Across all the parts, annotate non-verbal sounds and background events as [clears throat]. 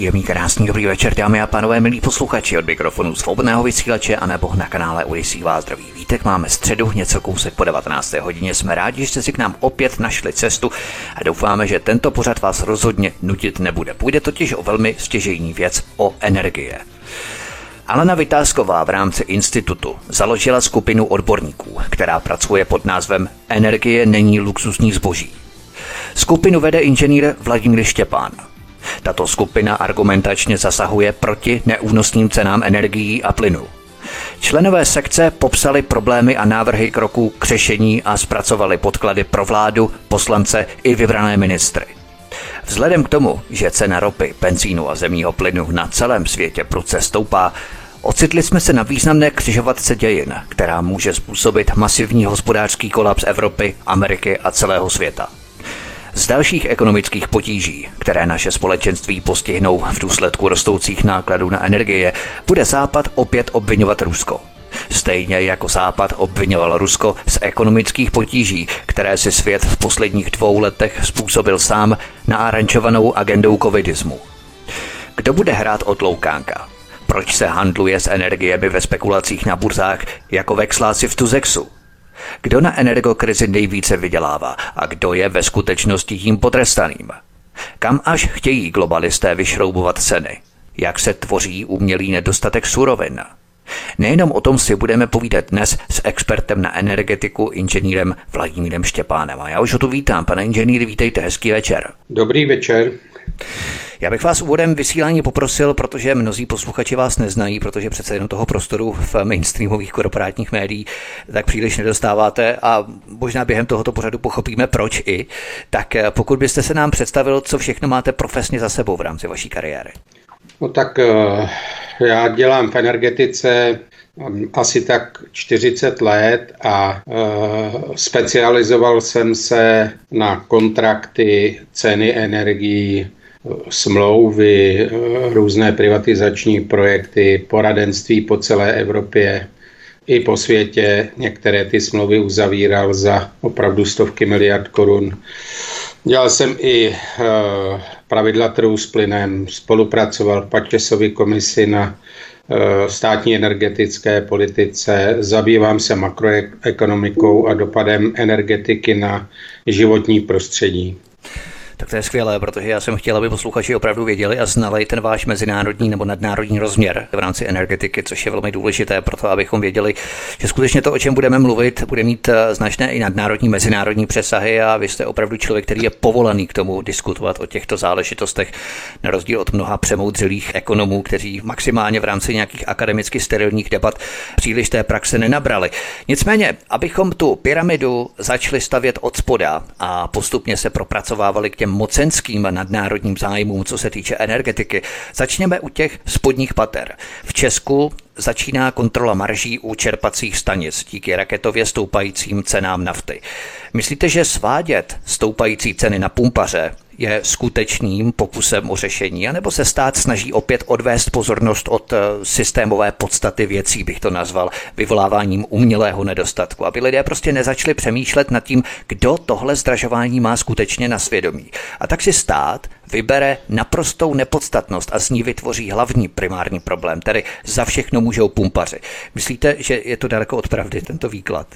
Příjemný, krásný, dobrý večer, dámy a pánové, milí posluchači od mikrofonu svobodného vysílače a nebo na kanále Odisí vás zdraví. Vítek máme středu, něco kousek po 19. hodině. Jsme rádi, že jste si k nám opět našli cestu a doufáme, že tento pořad vás rozhodně nutit nebude. Půjde totiž o velmi stěžejní věc, o energie. Alena Vytázková v rámci institutu založila skupinu odborníků, která pracuje pod názvem Energie není luxusní zboží. Skupinu vede inženýr Vladimír Štěpán. Tato skupina argumentačně zasahuje proti neúnosným cenám energií a plynu. Členové sekce popsali problémy a návrhy kroků k řešení a zpracovali podklady pro vládu, poslance i vybrané ministry. Vzhledem k tomu, že cena ropy, benzínu a zemního plynu na celém světě prudce stoupá, ocitli jsme se na významné křižovatce dějin, která může způsobit masivní hospodářský kolaps Evropy, Ameriky a celého světa. Z dalších ekonomických potíží, které naše společenství postihnou v důsledku rostoucích nákladů na energie, bude Západ opět obvinovat Rusko. Stejně jako Západ obvinoval Rusko z ekonomických potíží, které si svět v posledních dvou letech způsobil sám arančovanou agendou covidismu. Kdo bude hrát od Loukánka? Proč se handluje s energiemi ve spekulacích na burzách jako vexláci v Tuzexu? Kdo na energokrizi nejvíce vydělává a kdo je ve skutečnosti tím potrestaným? Kam až chtějí globalisté vyšroubovat ceny? Jak se tvoří umělý nedostatek surovin? Nejenom o tom si budeme povídat dnes s expertem na energetiku, inženýrem Vladimírem Štěpánem. A já už ho tu vítám. Pane inženýr, vítejte, hezký večer. Dobrý večer. Já bych vás úvodem vysílání poprosil, protože mnozí posluchači vás neznají, protože přece jenom toho prostoru v mainstreamových korporátních médií tak příliš nedostáváte a možná během tohoto pořadu pochopíme proč i. Tak eh, pokud byste se nám představil, co všechno máte profesně za sebou v rámci vaší kariéry. No tak eh, já dělám v energetice hm, asi tak 40 let a e, specializoval jsem se na kontrakty, ceny energií, smlouvy, různé privatizační projekty, poradenství po celé Evropě i po světě. Některé ty smlouvy uzavíral za opravdu stovky miliard korun. Dělal jsem i e, pravidla trhu s plynem, spolupracoval v Pačesově komisi na e, státní energetické politice, zabývám se makroekonomikou a dopadem energetiky na životní prostředí. Tak to je skvělé, protože já jsem chtěl, aby posluchači opravdu věděli a znali ten váš mezinárodní nebo nadnárodní rozměr v rámci energetiky, což je velmi důležité pro to, abychom věděli, že skutečně to, o čem budeme mluvit, bude mít eh, značné i nadnárodní, mezinárodní přesahy a vy jste opravdu člověk, který je povolaný k tomu diskutovat o těchto záležitostech, na rozdíl od mnoha přemoudřilých ekonomů, kteří maximálně v rámci nějakých akademicky sterilních debat příliš té praxe nenabrali. Nicméně, abychom tu pyramidu začali stavět od spoda a postupně se propracovávali k těm mocenským nadnárodním zájmům, co se týče energetiky. Začněme u těch spodních pater. V Česku začíná kontrola marží u čerpacích stanic díky raketově stoupajícím cenám nafty. Myslíte, že svádět stoupající ceny na pumpaře je skutečným pokusem o řešení, anebo se stát snaží opět odvést pozornost od eh, systémové podstaty věcí, bych to nazval, vyvoláváním umělého nedostatku, aby lidé prostě nezačali přemýšlet nad tím, kdo tohle zdražování má skutečně na svědomí. A tak si stát vybere naprostou nepodstatnost a z ní vytvoří hlavní primární problém, tedy za všechno můžou pumpaři. Myslíte, že je to daleko od pravdy, tento výklad?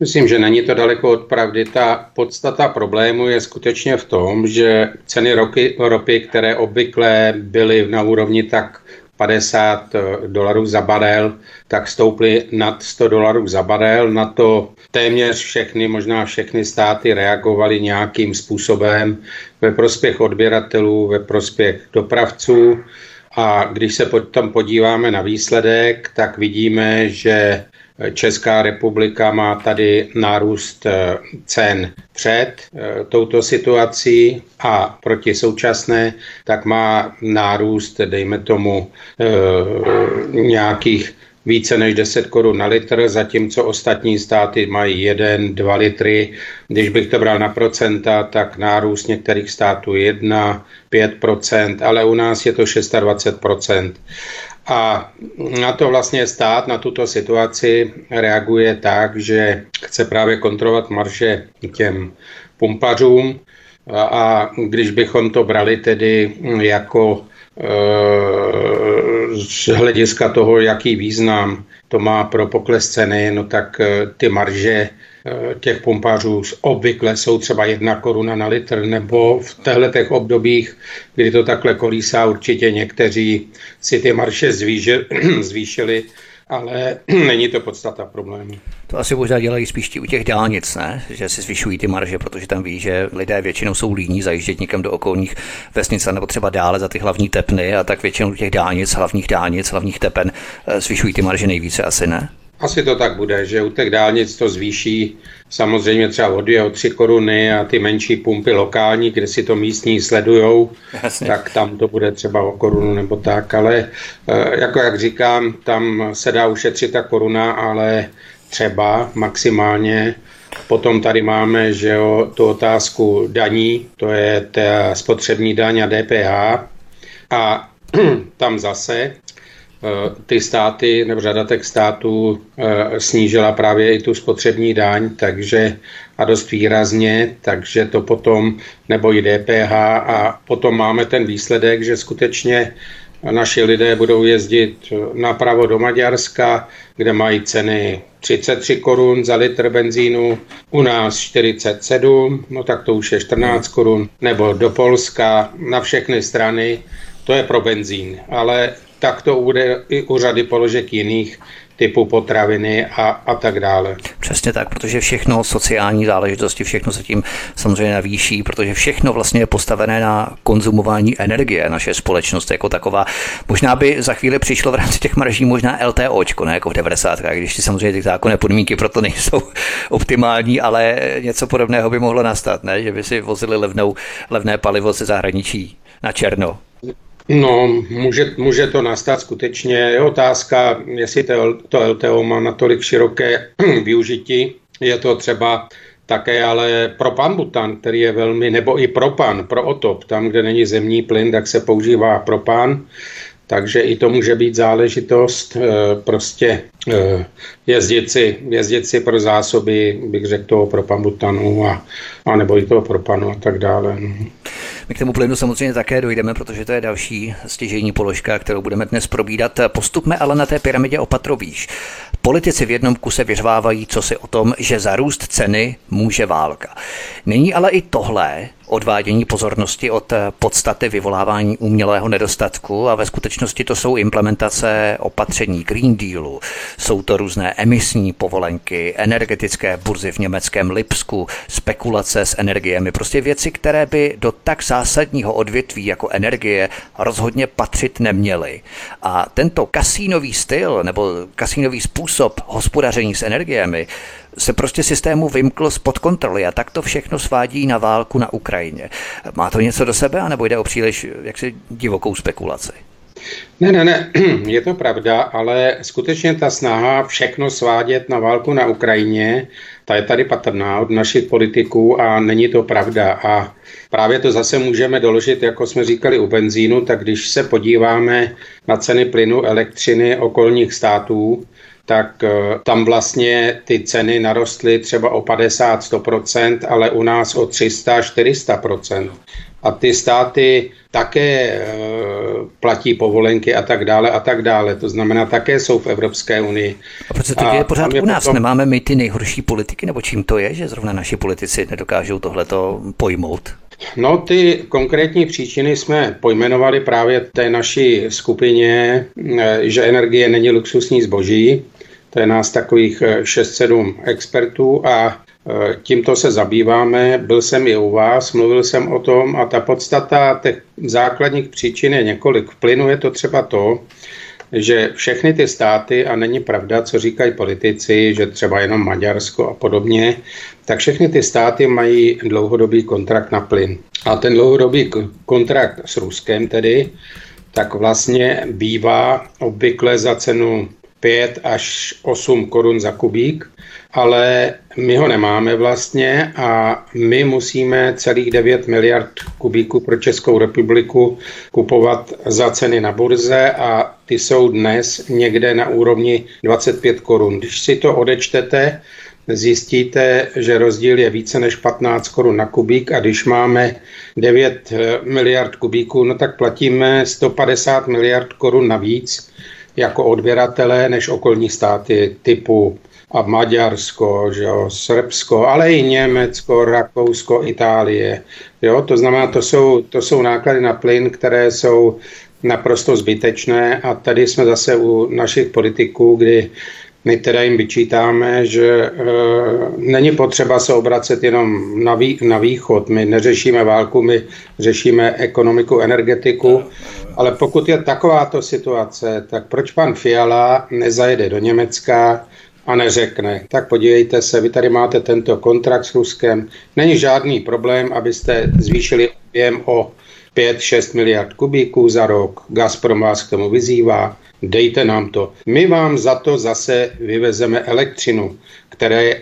Myslím, že není to daleko od pravdy. Ta podstata problému je skutečně v tom, že ceny ropy, ropy které obvykle byly na úrovni tak 50 eh, dolarů za barel, tak stouply nad 100 dolarů za barel. Na to téměř všechny, možná všechny státy reagovaly nějakým způsobem ve prospěch odběratelů, ve prospěch dopravců. A když se tam podíváme na výsledek, tak vidíme, že Česká republika má tady nárůst eh, cen před eh, touto situací a proti současné, tak má nárůst, dejme tomu, eh, nějakých více než 10 korun na litr, zatímco ostatní státy mají 1, 2 litry. Když bych to bral na procenta, tak nárůst některých států 1, 5% ale u nás je to 26 a na to vlastně stát, na tuto situaci reaguje tak, že chce právě kontrolovat marže těm pumpařům. A když bychom to brali tedy jako Eh, z hlediska toho, jaký význam to má pro pokles ceny, no tak eh, ty marže těch pumpářů obvykle jsou třeba jedna koruna na litr, nebo v těchto obdobích, kdy to takhle kolísá, určitě někteří si ty marše [clears throat] zvýšili ale [clears throat] není to podstata problému. To asi možná dělají spíš u těch dálnic, ne? že si zvyšují ty marže, protože tam ví, že lidé většinou jsou líní zajíždět někam do okolních vesnic nebo třeba dále za ty hlavní tepny a tak většinou těch dálnic, hlavních dálnic, hlavních tepen eh, zvyšují ty marže nejvíce asi, ne? Asi to tak bude, že u těch dálnic to zvýší samozřejmě třeba o dvě, o tři koruny a ty menší pumpy lokální, kde si to místní sledujou, Jasně. tak tam to bude třeba o korunu nebo tak, ale eh, jako jak říkám, tam se dá ušetřit ta koruna, ale třeba maximálně Potom tady máme, že jo, tu otázku daní, to je ta spotřební daň a DPH. A [clears throat] tam zase ty státy nebo řada těch států eh, snížila právě i tu spotřební daň, takže a dost výrazně, takže to potom, nebo i DPH a potom máme ten výsledek, že skutečně naši lidé budou jezdit napravo do Maďarska, kde mají ceny 33 korun za litr benzínu, u nás 47, no tak to už je 14 korun, nebo do Polska, na všechny strany, to je pro benzín, ale tak to bude i u řady položek jiných typu potraviny a, a tak dále. Přesně tak, protože všechno sociální záležitosti, všechno se tím samozřejmě navýší, protože všechno vlastně je postavené na konzumování energie, naše společnost jako taková. Možná by za chvíli přišlo v rámci těch marží možná LTOčko, ne jako v 90. když ty samozřejmě ty zákonné podmínky proto nejsou [laughs] optimální, ale něco podobného by mohlo nastat, ne? že by si vozili levnou, levné palivo ze zahraničí na černo. No, může, může to nastat skutečně. Je otázka, jestli to, to LTO má natolik široké [clears throat] využití. Je to třeba také ale propan butan, který je velmi, nebo i propan pro otop, tam, kde není zemní plyn, tak se používá propan. Takže i to může být záležitost eh, prostě eh, jezdit si, jezdit si pro zásoby, bych řekl toho propambutanu a, a nebo i toho propanu a tak dále. No. My k tomu plynu samozřejmě také dojdeme, protože to je další stěžení položka, kterou budeme dnes probídat. Postupme ale na té pyramidě opatrovíš. Politici v jednom kuse vyřvávají, co si o tom, že za růst ceny může válka. Není ale i tohle odvádění pozornosti od podstaty vyvolávání umělého nedostatku a ve skutečnosti to jsou implementace opatření Green Dealu, jsou to různé emisní povolenky, energetické burzy v německém Lipsku, spekulace s energiemi, prostě věci, které by do tak zásadního odvětví jako energie rozhodně patřit neměly. A tento kasínový styl nebo kasínový způsob hospodaření s energiemi se prostě systému vymkl spod kontroly a tak to všechno svádí na válku na Ukrajině. Má to něco do sebe, anebo jde o příliš jaksi divokou spekulaci? Ne, ne, ne, [clears throat] je to pravda, ale skutečně ta snaha všechno svádět na válku na Ukrajině, ta je tady patrná od našich politiků a není to pravda. A právě to zase můžeme doložit, jako jsme říkali u benzínu, tak když se podíváme na ceny plynu, elektřiny okolních států, tak eh, tam vlastně ty ceny narostly třeba o 50-100%, ale u nás o 300-400%. A ty státy také e, platí povolenky a tak dále a tak dále. To znamená, také jsou v Evropské unii. A proč se to děje pořád u nás? Potom... Nemáme my ty nejhorší politiky, nebo čím to je, že zrovna naši politici nedokážou tohleto pojmout? No, ty konkrétní příčiny jsme pojmenovali právě té naší skupině, eh, že energie není luxusní zboží. To je nás takových 6-7 eh, expertů a eh, tímto se zabýváme. Byl jsem i u vás, mluvil jsem o tom a ta podstata těch základních příčin je několik. V plynu je to třeba to, že všechny ty státy, a není pravda, co říkají politici, že třeba jenom Maďarsko a podobně, tak všechny ty státy mají dlouhodobý kontrakt na plyn. A ten dlouhodobý kontrakt s Ruskem tedy, tak vlastně bývá obvykle za cenu 5 až 8 korun za kubík, ale my ho nemáme vlastně a my musíme celých 9 miliard kubíků pro Českou republiku kupovat za ceny na burze a ty jsou dnes někde na úrovni 25 korun. Když si to odečtete, zjistíte, že rozdíl je více než 15 korun na kubík a když máme 9 miliard kubíků, no tak platíme 150 miliard korun navíc jako odběratelé než okolní státy typu a Maďarsko, že jo, Srbsko, ale i Německo, Rakousko, Itálie. Jo, to znamená, to jsou, to jsou náklady na plyn, které jsou naprosto zbytečné a tady jsme zase u našich politiků, kdy my teda jim vyčítáme, že e, není potřeba se obracet jenom na, vý, na východ. My neřešíme válku, my řešíme ekonomiku, energetiku. Ale pokud je takováto situace, tak proč pan Fiala nezajede do Německa a neřekne, tak podívejte se, vy tady máte tento kontrakt s Ruskem, není žádný problém, abyste zvýšili objem o 5-6 miliard kubíků za rok. Gazprom vás k tomu vyzývá, dejte nám to. My vám za to zase vyvezeme elektřinu, které,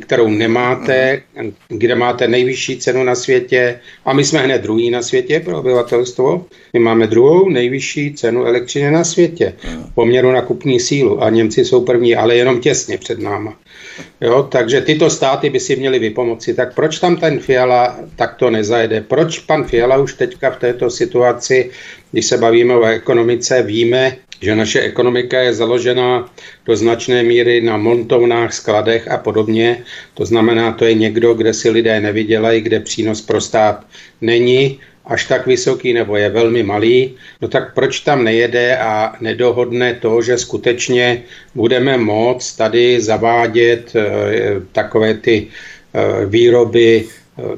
kterou nemáte, kde máte nejvyšší cenu na světě a my jsme hned druhý na světě pro obyvatelstvo. My máme druhou nejvyšší cenu elektřiny na světě v poměru na kupní sílu a Němci jsou první, ale jenom těsně před náma. Jo, takže tyto státy by si měly vypomoci. Tak proč tam ten Fiala takto nezajede? Proč pan Fiala už teďka v této situaci, když se bavíme o ekonomice, víme, že naše ekonomika je založena do značné míry na montovnách, skladech a podobně. To znamená, to je někdo, kde si lidé nevydělají, kde přínos pro stát není až tak vysoký nebo je velmi malý, no tak proč tam nejede a nedohodne to, že skutečně budeme moct tady zavádět e, takové ty e, výroby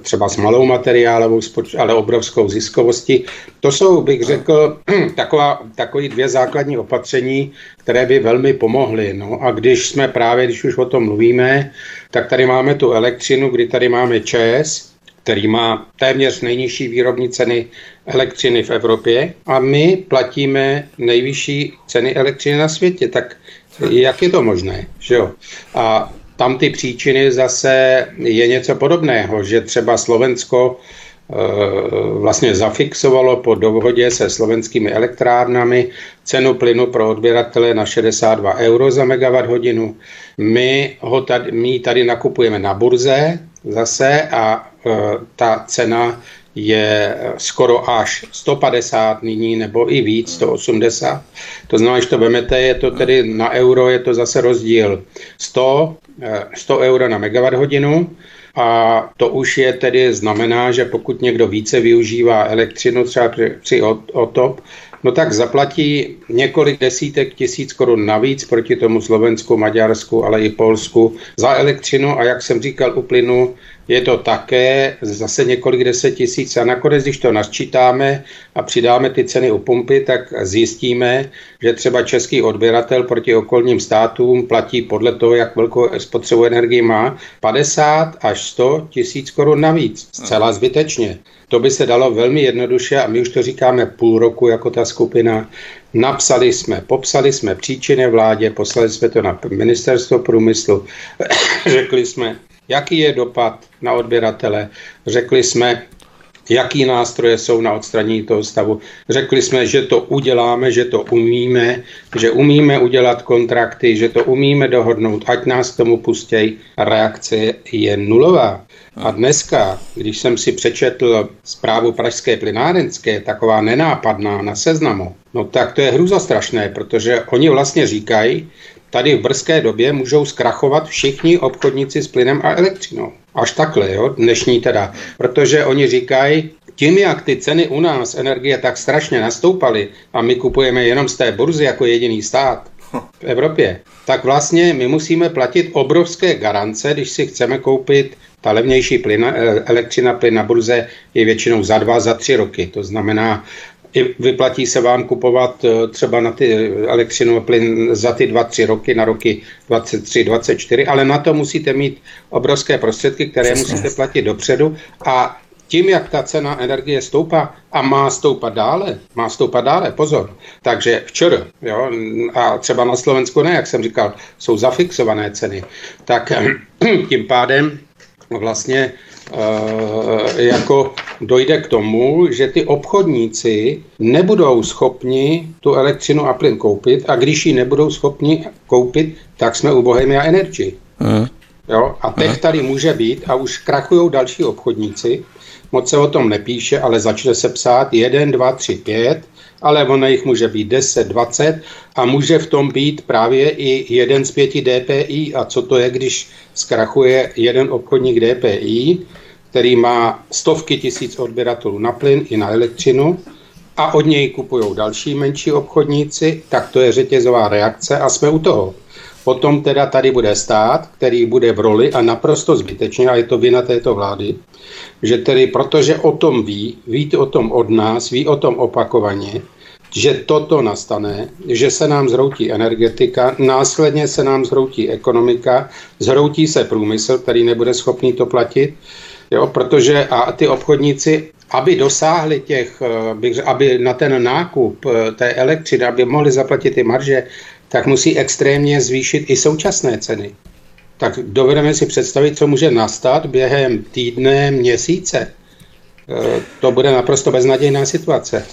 třeba s malou materiálovou, ale obrovskou ziskovostí. To jsou, bych řekl, [clears throat] taková, takový dvě základní opatření, které by velmi pomohly. No a když jsme právě, když už o tom mluvíme, tak tady máme tu elektřinu, kdy tady máme ČES, který má téměř nejnižší výrobní ceny elektřiny v Evropě a my platíme nejvyšší ceny elektřiny na světě. Tak jak je to možné? Že jo? A tam ty příčiny zase je něco podobného, že třeba Slovensko e, vlastně zafixovalo po dohodě se slovenskými elektrárnami cenu plynu pro odběratele na 62 euro za megawatt hodinu. My, ho tady, my tady nakupujeme na burze zase a Eh, ta cena je skoro až 150 nyní, nebo i víc, 180. To znamená, že to vemete, je to tedy na euro, je to zase rozdíl 100, 100 eh, euro na megawatt hodinu. A to už je tedy znamená, že pokud někdo více využívá elektřinu třeba při otop, no tak zaplatí několik desítek tisíc korun navíc proti tomu Slovensku, Maďarsku, ale i Polsku za elektřinu a jak jsem říkal u plynu, je to také zase několik deset tisíc a nakonec, když to nasčítáme a přidáme ty ceny u pumpy, tak zjistíme, že třeba český odběratel proti okolním státům platí podle toho, jak velkou spotřebu energii má, 50 až 100 tisíc korun navíc. Zcela zbytečně. To by se dalo velmi jednoduše a my už to říkáme půl roku jako ta skupina. Napsali jsme, popsali jsme příčiny vládě, poslali jsme to na ministerstvo průmyslu, [coughs] řekli jsme, jaký je dopad na odběratele. Řekli jsme, jaký nástroje jsou na odstranění toho stavu. Řekli jsme, že to uděláme, že to umíme, že umíme udělat kontrakty, že to umíme dohodnout, ať nás k tomu pustějí. Reakce je nulová. A dneska, když jsem si přečetl zprávu Pražské plynárenské, taková nenápadná na seznamu, no tak to je hruzostrašné, protože oni vlastně říkají, tady v brzké době můžou zkrachovat všichni obchodníci s plynem a elektřinou. Až takhle, jo, dnešní teda. Protože oni říkají, tím, jak ty ceny u nás energie tak strašně nastoupaly a my kupujeme jenom z té burzy jako jediný stát v Evropě, tak vlastně my musíme platit obrovské garance, když si chceme koupit ta levnější plyn, elektřina plyn na burze je většinou za dva, za tři roky. To znamená, vyplatí se vám kupovat eh, třeba na ty elektřinu a plyn za ty dva, tři roky, na roky 23, 24, ale na to musíte mít obrovské prostředky, které Přesně. musíte platit dopředu a tím, jak ta cena energie stoupá a má stoupat dále, má stoupat dále, pozor. Takže včera, jo, a třeba na Slovensku ne, jak jsem říkal, jsou zafixované ceny, tak [clears throat] tím pádem vlastně jako dojde k tomu, že ty obchodníci nebudou schopni tu elektřinu a plyn koupit a když ji nebudou schopni koupit, tak jsme u Bohemia Energy. Mm. Jo? A teď tady může být, a už krachují další obchodníci, moc se o tom nepíše, ale začne se psát 1, 2, 3, 5, ale ono jich může být 10, 20 a může v tom být právě i jeden z pěti DPI. A co to je, když zkrachuje jeden obchodník DPI, který má stovky tisíc odběratelů na plyn i na elektřinu a od něj kupují další menší obchodníci, tak to je řetězová reakce a jsme u toho. Potom teda tady bude stát, který bude v roli a naprosto zbytečně, a je to vina této vlády, že tedy protože o tom ví, ví o tom od nás, ví o tom opakovaně, že toto nastane, že se nám zhroutí energetika, následně se nám zhroutí ekonomika, zhroutí se průmysl, který nebude schopný to platit, jo, protože a ty obchodníci, aby dosáhli těch, eh, aby na ten nákup eh, té elektřiny, aby mohli zaplatit ty marže, tak musí extrémně zvýšit i současné ceny. Tak dovedeme si představit, co může nastat během týdne, měsíce. E, to bude naprosto beznadějná situace.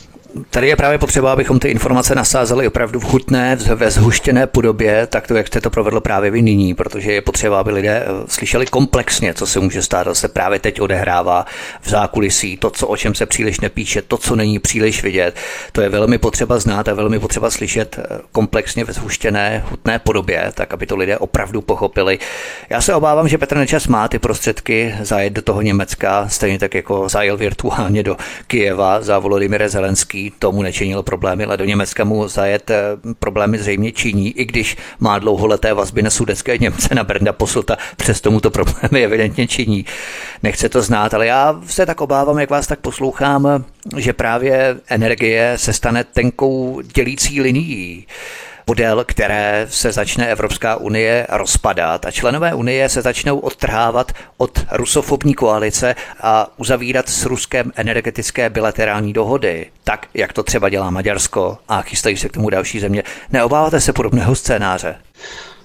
Tady je právě potřeba, abychom ty informace nasázeli opravdu v chutné, ve zhuštěné podobě, tak to, jak jste to provedl právě vy nyní, protože je potřeba, aby lidé eh, slyšeli komplexně, co se může stát, co se právě teď odehrává v zákulisí, to, co, o čem se příliš nepíše, to, co není příliš vidět. To je velmi potřeba znát a velmi potřeba slyšet eh, komplexně ve zhuštěné, chutné podobě, tak aby to lidé opravdu pochopili. Já se obávám, že Petr Nečas má ty prostředky zajet do toho Německa, stejně tak jako zajel virtuálně do Kijeva za Volodymyr Zelenský tomu nečinilo problémy, ale do Německa mu zajet eh, problémy zřejmě činí, i když má dlouholeté vazby na sudecké Němce, na Brenda Posuta, přes tomu to problémy [laughs] evidentně činí. Nechce to znát, ale já se tak obávám, jak vás tak poslouchám, že právě energie se stane tenkou dělící linií podél které se začne Evropská unie rozpadat a členové unie se začnou odtrhávat od rusofobní koalice a uzavírat s Ruskem energetické bilaterální dohody, tak jak to třeba dělá Maďarsko a chystají se k tomu další země. Neobáváte se podobného scénáře?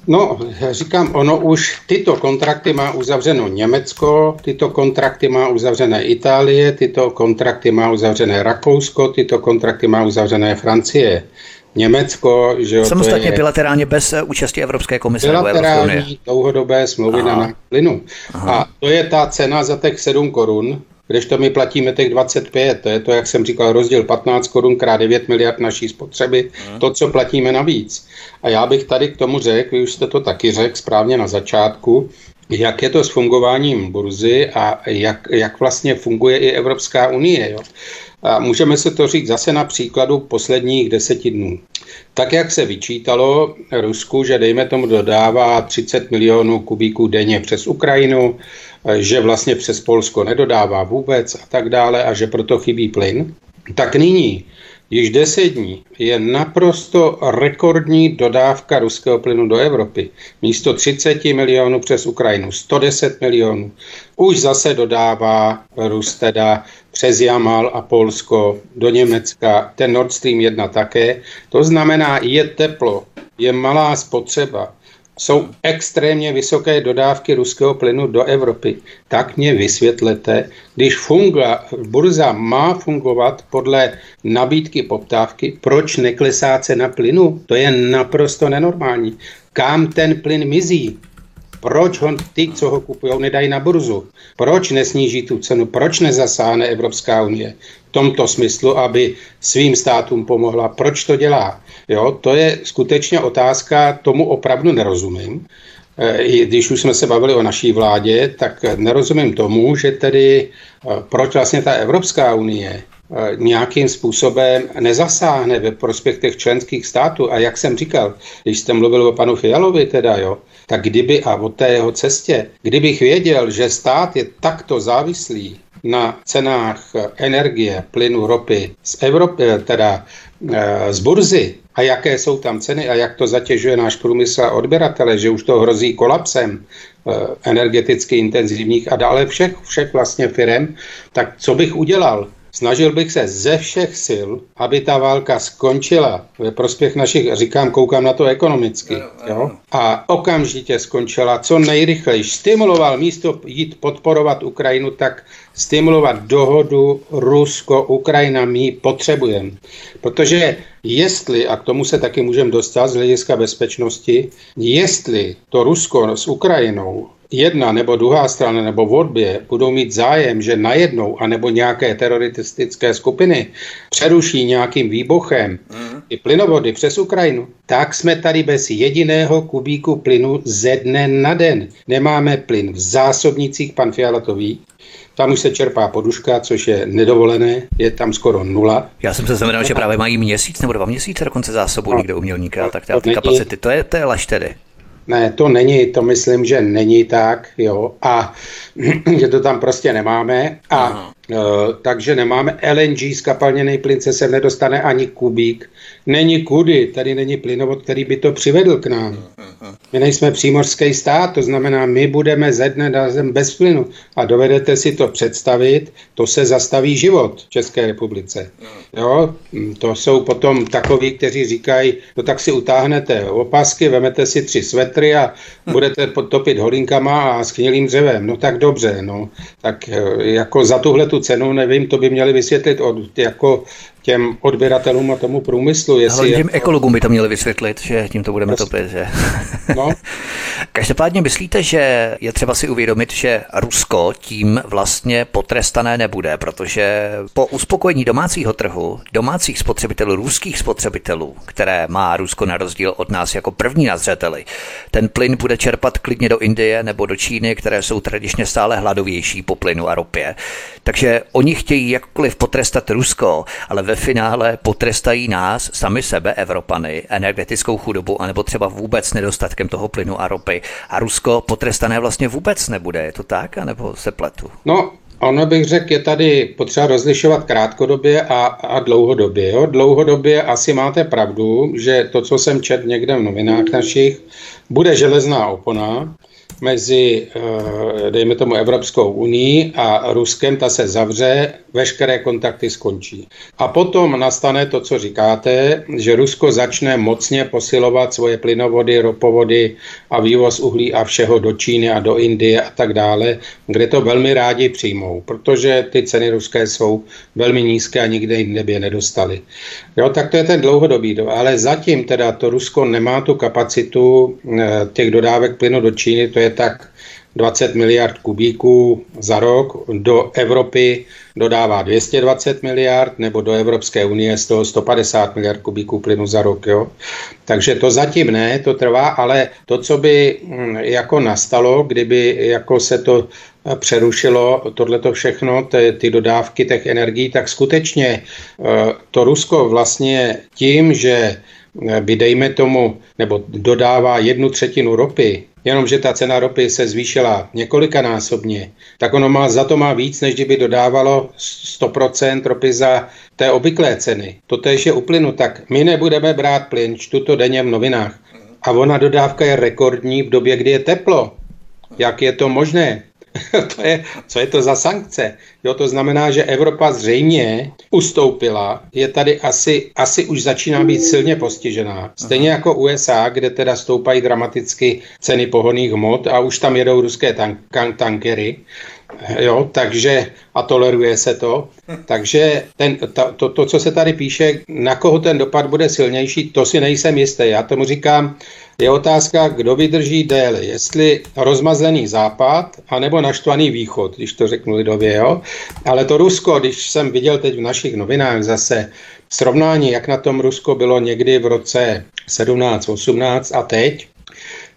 No, říkám, ono už tyto kontrakty má uzavřeno Německo, tyto kontrakty má uzavřené Itálie, tyto kontrakty má uzavřené Rakousko, tyto kontrakty má uzavřené Francie. Německo, že Samostatně je bilaterálně bez eh, účasti Evropské komise bilaterální dlouhodobé smlouvy Aha. na plynu. Aha. A to je ta cena za těch 7 korun, když to my platíme těch 25, to je to, jak jsem říkal, rozdíl 15 korun krát 9 miliard naší spotřeby, Aha. to, co platíme navíc. A já bych tady k tomu řekl, vy už jste to taky řekl správně na začátku, jak je to s fungováním burzy a jak, jak vlastně funguje i Evropská unie. Jo? A můžeme se to říct zase na příkladu posledních deseti dnů. Tak, jak se vyčítalo Rusku, že dejme tomu dodává 30 milionů kubíků denně přes Ukrajinu, že vlastně přes Polsko nedodává vůbec a tak dále a že proto chybí plyn, tak nyní Již deset dní je naprosto rekordní dodávka ruského plynu do Evropy. Místo 30 milionů přes Ukrajinu 110 milionů. Už zase dodává Rus teda přes Jamal a Polsko do Německa, ten Nord Stream 1 také. To znamená, je teplo, je malá spotřeba jsou extrémně vysoké dodávky ruského plynu do Evropy. Tak mě vysvětlete, když fungla, burza má fungovat podle nabídky poptávky, proč neklesá cena plynu? To je naprosto nenormální. Kam ten plyn mizí? Proč ho ty, co ho kupují, nedají na burzu? Proč nesníží tu cenu? Proč nezasáhne Evropská unie v tomto smyslu, aby svým státům pomohla? Proč to dělá? Jo, to je skutečně otázka, tomu opravdu nerozumím. E, I když už jsme se bavili o naší vládě, tak nerozumím tomu, že tedy e, proč vlastně ta Evropská unie e, nějakým způsobem nezasáhne ve prospěch těch členských států. A jak jsem říkal, když jste mluvil o panu Fialovi teda, jo, tak kdyby a o té jeho cestě, kdybych věděl, že stát je takto závislý na cenách energie, plynu, ropy z Evropy, teda z burzy, a jaké jsou tam ceny a jak to zatěžuje náš průmysl a odběratele, že už to hrozí kolapsem eh, energeticky intenzivních a dále všech, všech vlastně firm, tak co bych udělal? Snažil bych se ze všech sil, aby ta válka skončila ve prospěch našich, říkám, koukám na to ekonomicky, jo? a okamžitě skončila co nejrychleji. Stimuloval místo jít podporovat Ukrajinu, tak stimulovat dohodu Rusko-Ukrajina, my potřebujeme. Protože jestli, a k tomu se taky můžeme dostat z hlediska bezpečnosti, jestli to Rusko s Ukrajinou jedna nebo druhá strana nebo v odbě budou mít zájem, že najednou, anebo nějaké teroristické skupiny přeruší nějakým výbuchem mm. i plynovody přes Ukrajinu, tak jsme tady bez jediného kubíku plynu ze dne na den. Nemáme plyn v zásobnicích, pan Fiala to ví, tam už se čerpá poduška, což je nedovolené, je tam skoro nula. Já jsem se znamenal, že právě mají měsíc nebo dva měsíce dokonce zásobu no, někde umělníka, tak ty kapacity, to je, to je laž tedy. Ne, to není, to myslím, že není tak, jo, a [clears throat] že to tam prostě nemáme. A uh, takže nemáme LNG, skapalněný plyn se sem nedostane ani kubík, není kudy, tady není plynovod, který by to přivedl k nám. My nejsme přímořský stát, to znamená, my budeme ze dne na zem bez plynu. A dovedete si to představit, to se zastaví život v České republice. Jo? To jsou potom takoví, kteří říkají, no tak si utáhnete opasky, vemete si tři svetry a [laughs] budete potopit holinkama a sknělým dřevem. No tak dobře, no. Tak eh, jako za tuhle tu cenu, nevím, to by měli vysvětlit od, jako těm odběratelům a tomu průmyslu. Jestli Ale těm je... ekologům by to měli vysvětlit, že tím to budeme Just... topit. Že? No. [laughs] Každopádně myslíte, že je třeba si uvědomit, že Rusko tím vlastně potrestané nebude, protože po uspokojení domácího trhu, domácích spotřebitelů, ruských spotřebitelů, které má Rusko na rozdíl od nás jako první na zřeteli, ten plyn bude čerpat klidně do Indie nebo do Číny, které jsou tradičně stále hladovější po plynu a ropě. Takže oni chtějí jakkoliv potrestat Rusko, ale ve finále potrestají nás, sami sebe, Evropany, energetickou chudobu, anebo třeba vůbec nedostatkem toho plynu a ropy. A Rusko potrestané vlastně vůbec nebude, je to tak, anebo se pletu? No, Ono bych řekl, je tady potřeba rozlišovat krátkodobě a, a dlouhodobě. Jo? Dlouhodobě asi máte pravdu, že to, co jsem čet někde v novinách našich, bude železná opona, mezi, eh, dejme tomu, Evropskou unii a Ruskem, ta se zavře, veškeré kontakty skončí. A potom nastane to, co říkáte, že Rusko začne mocně posilovat svoje plynovody, ropovody a vývoz uhlí a všeho do Číny a do Indie a tak dále, kde to velmi rádi přijmou, protože ty ceny ruské jsou velmi nízké a nikde jinde by je nedostali. Jo, tak to je ten dlouhodobý, ale zatím teda to Rusko nemá tu kapacitu eh, těch dodávek plynu do Číny, to je tak 20 miliard kubíků za rok, do Evropy dodává 220 miliard, nebo do Evropské unie z toho 150 miliard kubíků plynu za rok. Jo? Takže to zatím ne, to trvá, ale to, co by hm, jako nastalo, kdyby jako se to přerušilo tohleto všechno, ty, ty dodávky těch energií, tak skutečně eh, to Rusko vlastně tím, že by dejme tomu, nebo dodává jednu třetinu ropy, jenomže ta cena ropy se zvýšila několikanásobně, tak ono má, za to má víc, než kdyby dodávalo 100% ropy za té obvyklé ceny. To je uplynu, tak my nebudeme brát plyn, čtu to denně v novinách. A ona dodávka je rekordní v době, kdy je teplo. Jak je to možné? [laughs] to je, co je to za sankce? Jo, to znamená, že Evropa zřejmě ustoupila, je tady asi, asi už začíná být silně postižená. Stejně jako USA, kde teda stoupají dramaticky ceny pohoných hmot a už tam jedou ruské tank, tankery. Jo, takže a toleruje se to. [laughs] Takže ten, to, to, to, co se tady píše, na koho ten dopad bude silnější, to si nejsem jistý. Já tomu říkám, je otázka, kdo vydrží déle, jestli rozmazený západ, anebo naštvaný východ, když to řeknu lidově, jo. Ale to Rusko, když jsem viděl teď v našich novinách zase srovnání, jak na tom Rusko bylo někdy v roce 17, 18 a teď,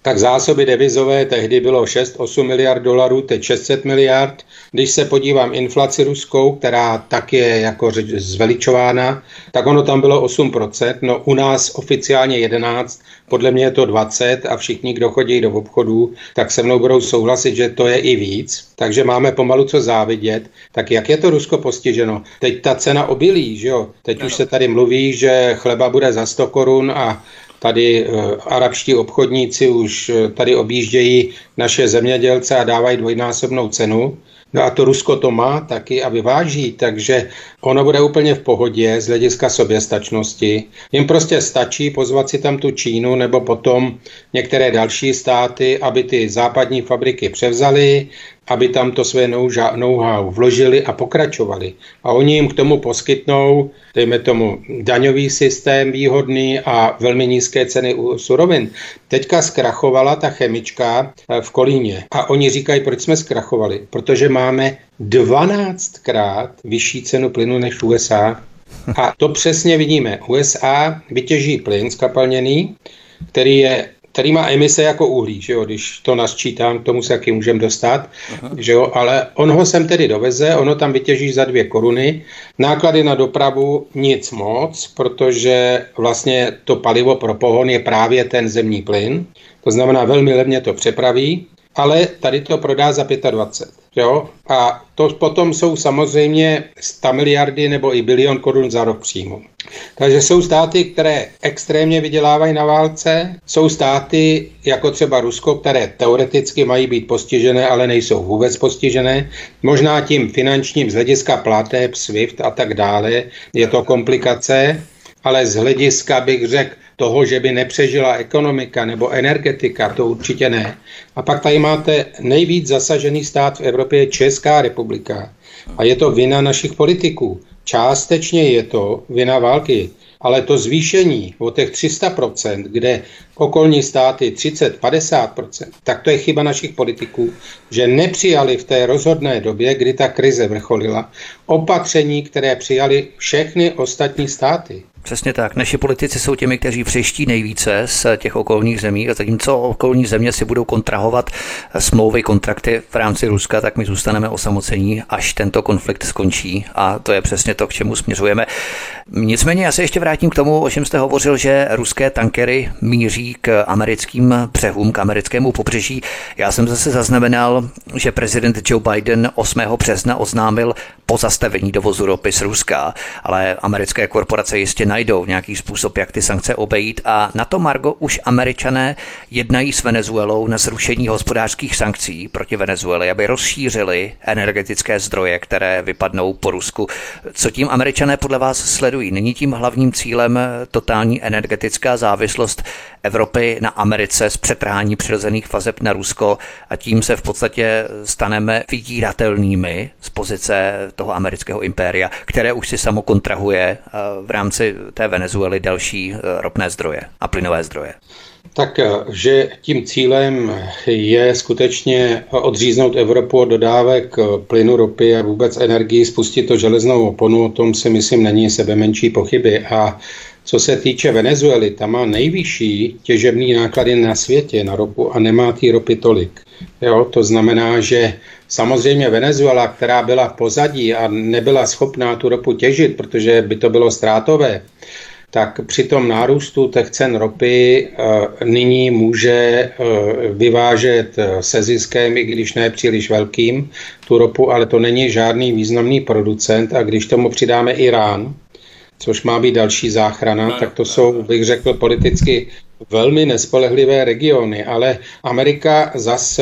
tak zásoby devizové tehdy bylo 6-8 miliard dolarů, teď 600 miliard. Když se podívám inflaci ruskou, která tak je jako zveličována, tak ono tam bylo 8%, no u nás oficiálně 11, podle mě je to 20 a všichni, kdo chodí do obchodů, tak se mnou budou souhlasit, že to je i víc. Takže máme pomalu co závidět. Tak jak je to Rusko postiženo? Teď ta cena obilí, že jo? Teď už se tady mluví, že chleba bude za 100 korun a Tady uh, arabští obchodníci už uh, tady objíždějí naše zemědělce a dávají dvojnásobnou cenu. No a to Rusko to má taky a vyváží, takže ono bude úplně v pohodě z hlediska soběstačnosti. Jim prostě stačí pozvat si tam tu Čínu nebo potom některé další státy, aby ty západní fabriky převzaly, aby tam to své know-how vložili a pokračovali. A oni jim k tomu poskytnou, dejme tomu, daňový systém výhodný a velmi nízké ceny u surovin. Teďka zkrachovala ta chemička eh, v Kolíně a oni říkají, proč jsme zkrachovali? Protože máme 12krát vyšší cenu plynu než USA. A to přesně vidíme. USA vytěží plyn skapalněný, který je který má emise jako uhlí, že jo, když to nasčítám, k tomu se jaký můžeme dostat, Aha. že jo, ale on ho sem tedy doveze, ono tam vytěží za dvě koruny, náklady na dopravu nic moc, protože vlastně to palivo pro pohon je právě ten zemní plyn, to znamená velmi levně to přepraví, ale tady to prodá za 25. Jo? A to potom jsou samozřejmě 100 miliardy nebo i bilion korun za rok příjmu. Takže jsou státy, které extrémně vydělávají na válce, jsou státy jako třeba Rusko, které teoreticky mají být postižené, ale nejsou vůbec postižené. Možná tím finančním z hlediska plateb, SWIFT a tak dále je to komplikace, ale z hlediska bych řekl toho, že by nepřežila ekonomika nebo energetika, to určitě ne. A pak tady máte nejvíc zasažený stát v Evropě, Česká republika. A je to vina našich politiků. Částečně je to vina války, ale to zvýšení o těch 300%, kde okolní státy 30-50%, tak to je chyba našich politiků, že nepřijali v té rozhodné době, kdy ta krize vrcholila, opatření, které přijali všechny ostatní státy. Přesně tak. Naši politici jsou těmi, kteří přeští nejvíce z těch okolních zemí a zatímco okolní země si budou kontrahovat smlouvy, kontrakty v rámci Ruska, tak my zůstaneme osamocení, až tento konflikt skončí a to je přesně to, k čemu směřujeme. Nicméně já se ještě vrátím k tomu, o čem jste hovořil, že ruské tankery míří k americkým břehům, k americkému pobřeží. Já jsem zase zaznamenal, že prezident Joe Biden 8. března oznámil pozastavení dovozu ropy z Ruska, ale americké korporace jistě najdou nějaký způsob, jak ty sankce obejít a na to Margo už američané jednají s Venezuelou na zrušení hospodářských sankcí proti Venezuele, aby rozšířili energetické zdroje, které vypadnou po Rusku. Co tím američané podle vás sledují? Není tím hlavním cílem totální energetická závislost Evropy na Americe z přetrhání přirozených vazeb na Rusko a tím se v podstatě staneme vydíratelnými z pozice toho amerického impéria, které už si samo kontrahuje eh, v rámci té Venezuely další eh, ropné zdroje a plynové zdroje. Tak, eh, že tím cílem je skutečně odříznout Evropu od dodávek plynu, ropy a vůbec energii, spustit to železnou oponu, o tom si myslím není sebe menší pochyby. A co se týče Venezuely, tam má nejvyšší těžební náklady na světě na ropu a nemá té ropy tolik. Jo, to znamená, že samozřejmě Venezuela, která byla v pozadí a nebyla schopná tu ropu těžit, protože by to bylo ztrátové, tak při tom nárůstu těch cen ropy e, nyní může e, vyvážet eh, se ziskem, i když ne příliš velkým, tu ropu, ale to není žádný významný producent. A když tomu přidáme Irán, což má být další záchrana, tak to jsou, bych řekl, politicky velmi nespolehlivé regiony, ale Amerika zas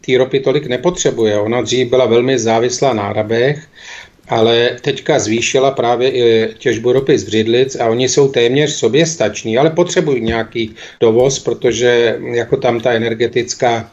té ropy tolik nepotřebuje. Ona dřív byla velmi závislá na Arabech, ale teďka zvýšila právě i těžbu ropy z Břidlic a oni jsou téměř soběstační, ale potřebují nějaký dovoz, protože jako tam ta energetická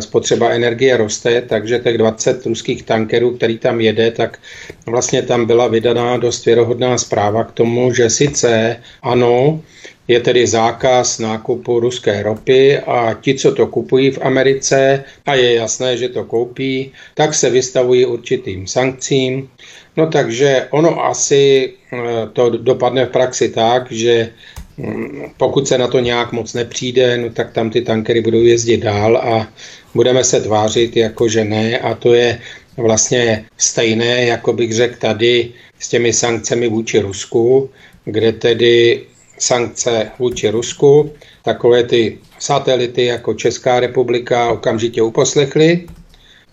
spotřeba energie roste, takže těch 20 ruských tankerů, který tam jede, tak vlastně tam byla vydaná dost věrohodná zpráva k tomu, že sice ano, je tedy zákaz nákupu ruské ropy a ti, co to kupují v Americe a je jasné, že to koupí, tak se vystavují určitým sankcím. No takže ono asi eh, to dopadne v praxi tak, že mm, pokud se na to nějak moc nepřijde, no tak tam ty tankery budou jezdit dál a budeme se tvářit jako, že ne a to je vlastně stejné, jako bych řekl tady s těmi sankcemi vůči Rusku, kde tedy sankce vůči Rusku, takové ty satelity jako Česká republika okamžitě uposlechli.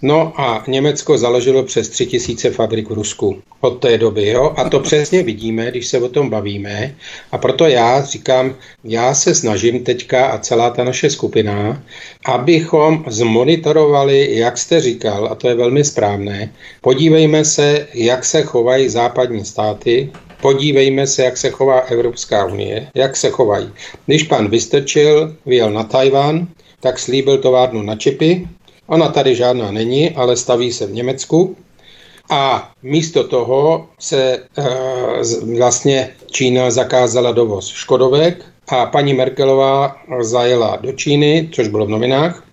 No a Německo založilo přes 3000 fabrik v Rusku od té doby. Jo? A to přesně vidíme, když se o tom bavíme. A proto já říkám, já se snažím teďka a celá ta naše skupina, abychom zmonitorovali, jak jste říkal, a to je velmi správné, podívejme se, jak se chovají západní státy, Podívejme se, jak se chová Evropská unie, jak se chovají. Když pan Vystrčil vyjel na Tajvan, tak slíbil továrnu na čipy. Ona tady žádná není, ale staví se v Německu. A místo toho se e, vlastně Čína zakázala dovoz Škodovek a paní Merkelová zajela do Číny, což bylo v novinách,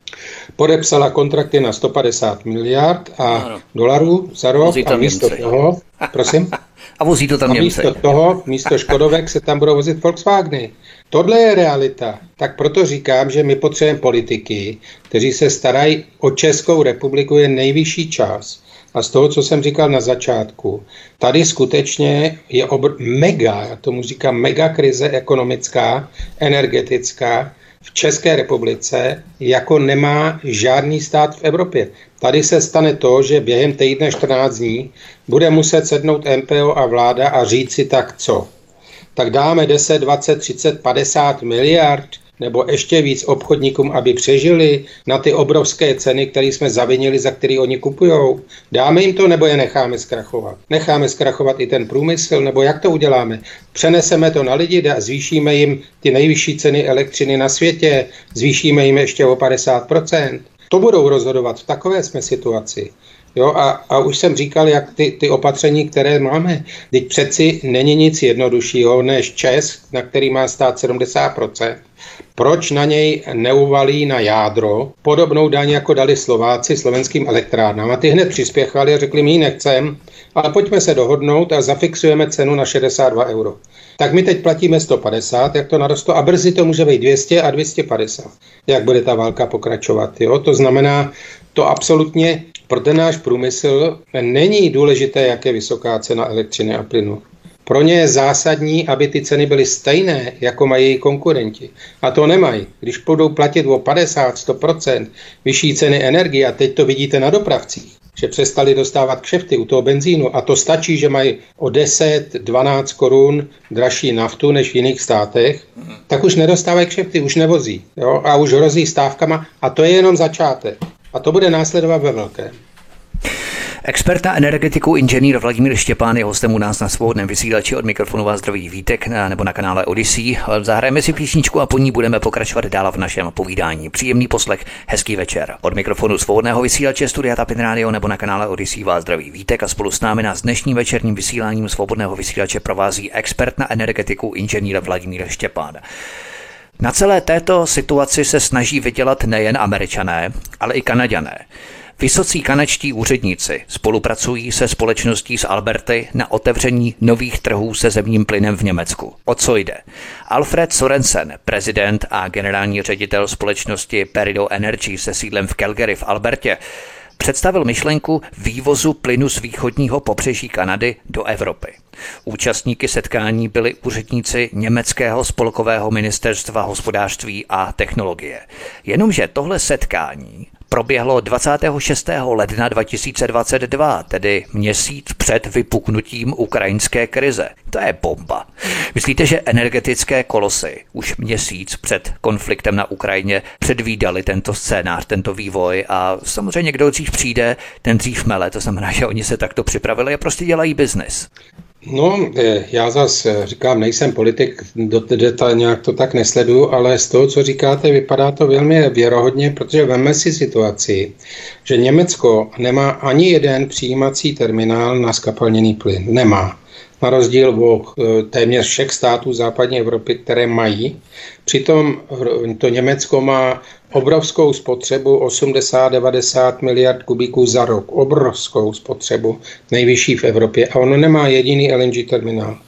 podepsala kontrakty na 150 miliard a dolarů za rok a místo toho, prosím, [laughs] a vozí to tam a místo toho, místo Škodovek se tam budou vozit Volkswageny. Tohle je realita. Tak proto říkám, že my potřebujeme politiky, kteří se starají o Českou republiku, je nejvyšší čas. A z toho, co jsem říkal na začátku, tady skutečně je obr- mega, já tomu říkám mega krize ekonomická, energetická, v České republice jako nemá žádný stát v Evropě. Tady se stane to, že během týdne 14 dní bude muset sednout MPO a vláda a říct si tak co. Tak dáme 10, 20, 30, 50 miliard nebo ještě víc obchodníkům, aby přežili na ty obrovské ceny, které jsme zavinili, za které oni kupují. Dáme jim to, nebo je necháme zkrachovat? Necháme zkrachovat i ten průmysl, nebo jak to uděláme? Přeneseme to na lidi a zvýšíme jim ty nejvyšší ceny elektřiny na světě, zvýšíme jim ještě o 50%. To budou rozhodovat. V takové jsme situaci. Jo, a, a už jsem říkal, jak ty, ty opatření, které máme, teď přeci není nic jednoduššího než Česk, na který má stát 70%. Proč na něj neuvalí na jádro podobnou daň, jako dali Slováci slovenským elektrárnám? A ty hned přispěchali a řekli, my ji nechcem, ale pojďme se dohodnout a zafixujeme cenu na 62 euro. Tak my teď platíme 150, jak to narostlo, a brzy to může být 200 a 250, jak bude ta válka pokračovat. Jo? To znamená, to absolutně pro ten náš průmysl není důležité, jak je vysoká cena elektřiny a plynu. Pro ně je zásadní, aby ty ceny byly stejné, jako mají její konkurenti. A to nemají. Když budou platit o 50-100% vyšší ceny energie, a teď to vidíte na dopravcích, že přestali dostávat kšefty u toho benzínu a to stačí, že mají o 10-12 korun dražší naftu než v jiných státech, tak už nedostávají kšefty, už nevozí. Jo? A už hrozí stávkama a to je jenom začátek. A to bude následovat ve velkém. Expert na energetiku inženýr Vladimír Štěpán je hostem u nás na svobodném vysílači od mikrofonu vás zdraví Vítek nebo na kanále Odyssey. Zahrajeme si písničku a po ní budeme pokračovat dál v našem povídání. Příjemný poslech, hezký večer. Od mikrofonu svobodného vysílače Studia Tapin Radio nebo na kanále Odyssey vás zdraví Vítek a spolu s námi nás dnešním večerním vysíláním svobodného vysílače provází expert na energetiku inženýr Vladimír Štěpán. Na celé této situaci se snaží vydělat nejen američané, ale i kanaďané. Vysocí kanečtí úředníci spolupracují se společností z Alberty na otevření nových trhů se zemním plynem v Německu. O co jde? Alfred Sorensen, prezident a generální ředitel společnosti Perido Energy se sídlem v Calgary v Albertě, představil myšlenku vývozu plynu z východního pobřeží Kanady do Evropy. Účastníky setkání byli úředníci Německého spolkového ministerstva hospodářství a technologie. Jenomže tohle setkání proběhlo 26. ledna 2022, tedy měsíc před vypuknutím ukrajinské krize. To je bomba. Myslíte, že energetické kolosy už měsíc před konfliktem na Ukrajině předvídali tento scénář, tento vývoj a samozřejmě kdo dřív přijde, ten dřív mele, to znamená, že oni se takto připravili a prostě dělají biznis. No, eh, já zase říkám, nejsem politik, do detail nějak to tak nesleduju, ale z toho, co říkáte, vypadá to velmi věrohodně, protože veme si situaci, že Německo nemá ani jeden přijímací terminál na skapalněný plyn. Nemá. na rozdíl od eh, téměř všech států západní Evropy, které mají. Přitom to Německo má obrovskou spotřebu 80-90 miliard kubíků za rok. Obrovskou spotřebu, nejvyšší v Evropě. A ono nemá jediný LNG terminál.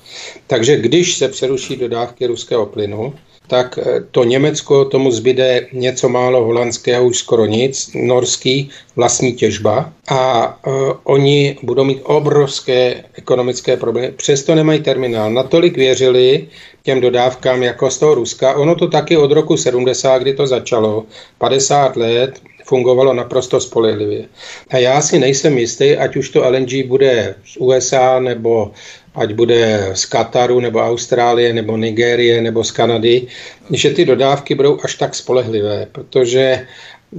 Takže když se přeruší dodávky ruského plynu, tak eh, to Německo tomu zbyde něco málo holandského, už skoro nic, norský vlastní těžba a uh, oni budou mít obrovské ekonomické problémy. Přesto nemají terminál. Natolik věřili těm dodávkám jako z toho Ruska. Ono to taky od roku 70, kdy to začalo, 50 let, fungovalo naprosto spolehlivě. A já si nejsem jistý, ať už to LNG bude z USA nebo ať bude z Kataru nebo Austrálie nebo Nigérie nebo z Kanady, že ty dodávky budou až tak spolehlivé, protože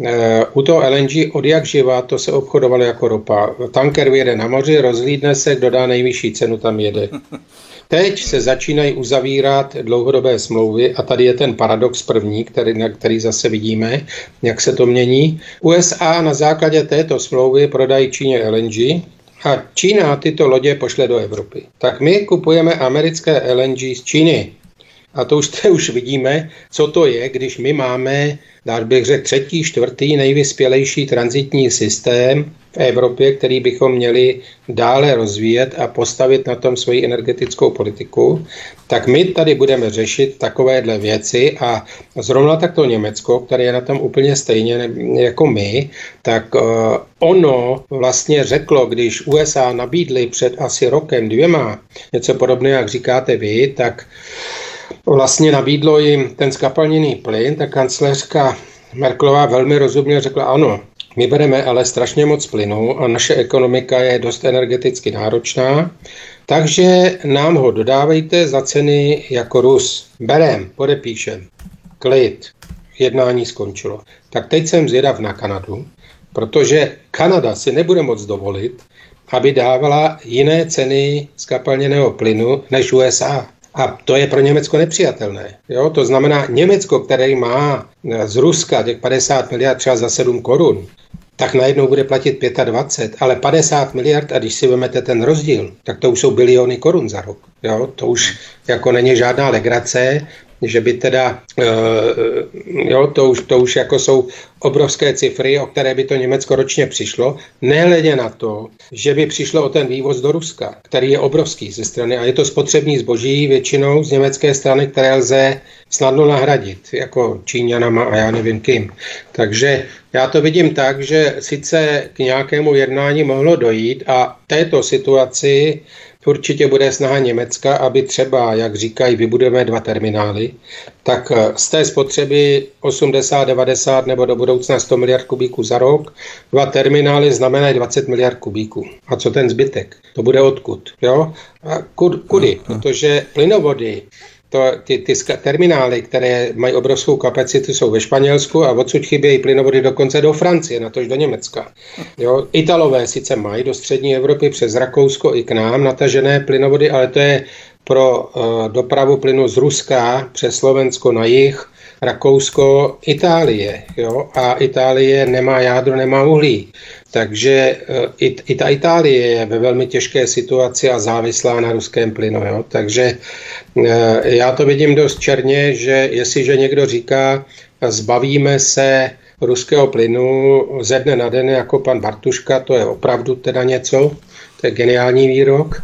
eh, u toho LNG od jak živa to se obchodovalo jako ropa. Tanker vyjede na moři, rozhlídne se, kdo dá nejvyšší cenu, tam jede. [laughs] Teď se začínají uzavírat dlouhodobé smlouvy a tady je ten paradox první, který, na který zase vidíme, jak se to mění. USA na základě této smlouvy prodají Číně LNG, a Čína tyto lodě pošle do Evropy. Tak my kupujeme americké LNG z Číny. A to už, [laughs] to už vidíme, co to je, když my máme, dá bych řekl, třetí, čtvrtý nejvyspělejší transitní systém v Evropě, který bychom měli dále rozvíjet a postavit na tom svoji energetickou politiku, tak my tady budeme řešit takovéhle věci a zrovna takto Německo, které je na tom úplně stejně jako my, tak uh, ono vlastně řeklo, když USA nabídli před asi rokem, dvěma, něco podobného, jak říkáte vy, tak vlastně nabídlo jim ten skapalněný plyn, ta kancléřka Merklová velmi rozumně řekla ano, my bereme ale strašně moc plynu a naše ekonomika je dost energeticky náročná, takže nám ho dodávejte za ceny jako Rus. Berem, podepíšem. Klid. Jednání skončilo. Tak teď jsem zvědav na Kanadu, protože Kanada si nebude moc dovolit, aby dávala jiné ceny skapalněného plynu než USA. A to je pro Německo nepřijatelné. Jo? To znamená, Německo, které má z Ruska těch 50 miliard třeba za 7 korun, tak najednou bude platit 25, ale 50 miliard a když si vezmete ten rozdíl, tak to už jsou biliony korun za rok. Jo? To už jako není žádná legrace, že by teda, uh, jo, to už, to už jako jsou obrovské cifry, o které by to Německo ročně přišlo, nehledě na to, že by přišlo o ten vývoz do Ruska, který je obrovský ze strany a je to spotřební zboží většinou z německé strany, které lze snadno nahradit, jako Číňanama a já nevím kým. Takže já to vidím tak, že sice k nějakému jednání mohlo dojít a této situaci určitě bude snaha Německa, aby třeba, jak říkají, vybudujeme dva terminály, tak eh, z té spotřeby 80, 90 nebo do budoucna 100 miliard kubíků za rok, dva terminály znamenají 20 miliard kubíků. A co ten zbytek? To bude odkud? Jo? A kud, kudy? Protože plynovody to, ty, ty terminály, které mají obrovskou kapacitu, jsou ve Španělsku a odsud chybějí plynovody dokonce do Francie, na tož do Německa. Jo, Italové sice mají do střední Evropy přes Rakousko i k nám natažené plynovody, ale to je pro uh, dopravu plynu z Ruska přes Slovensko na jih, Rakousko, Itálie. Jo? A Itálie nemá jádro, nemá uhlí. Takže eh, i, i ta Itálie je ve velmi těžké situaci a závislá na ruském plynu. Jo? Takže eh, já to vidím dost černě, že jestliže někdo říká, zbavíme se ruského plynu ze dne na den jako pan Bartuška, to je opravdu teda něco, to je geniální výrok,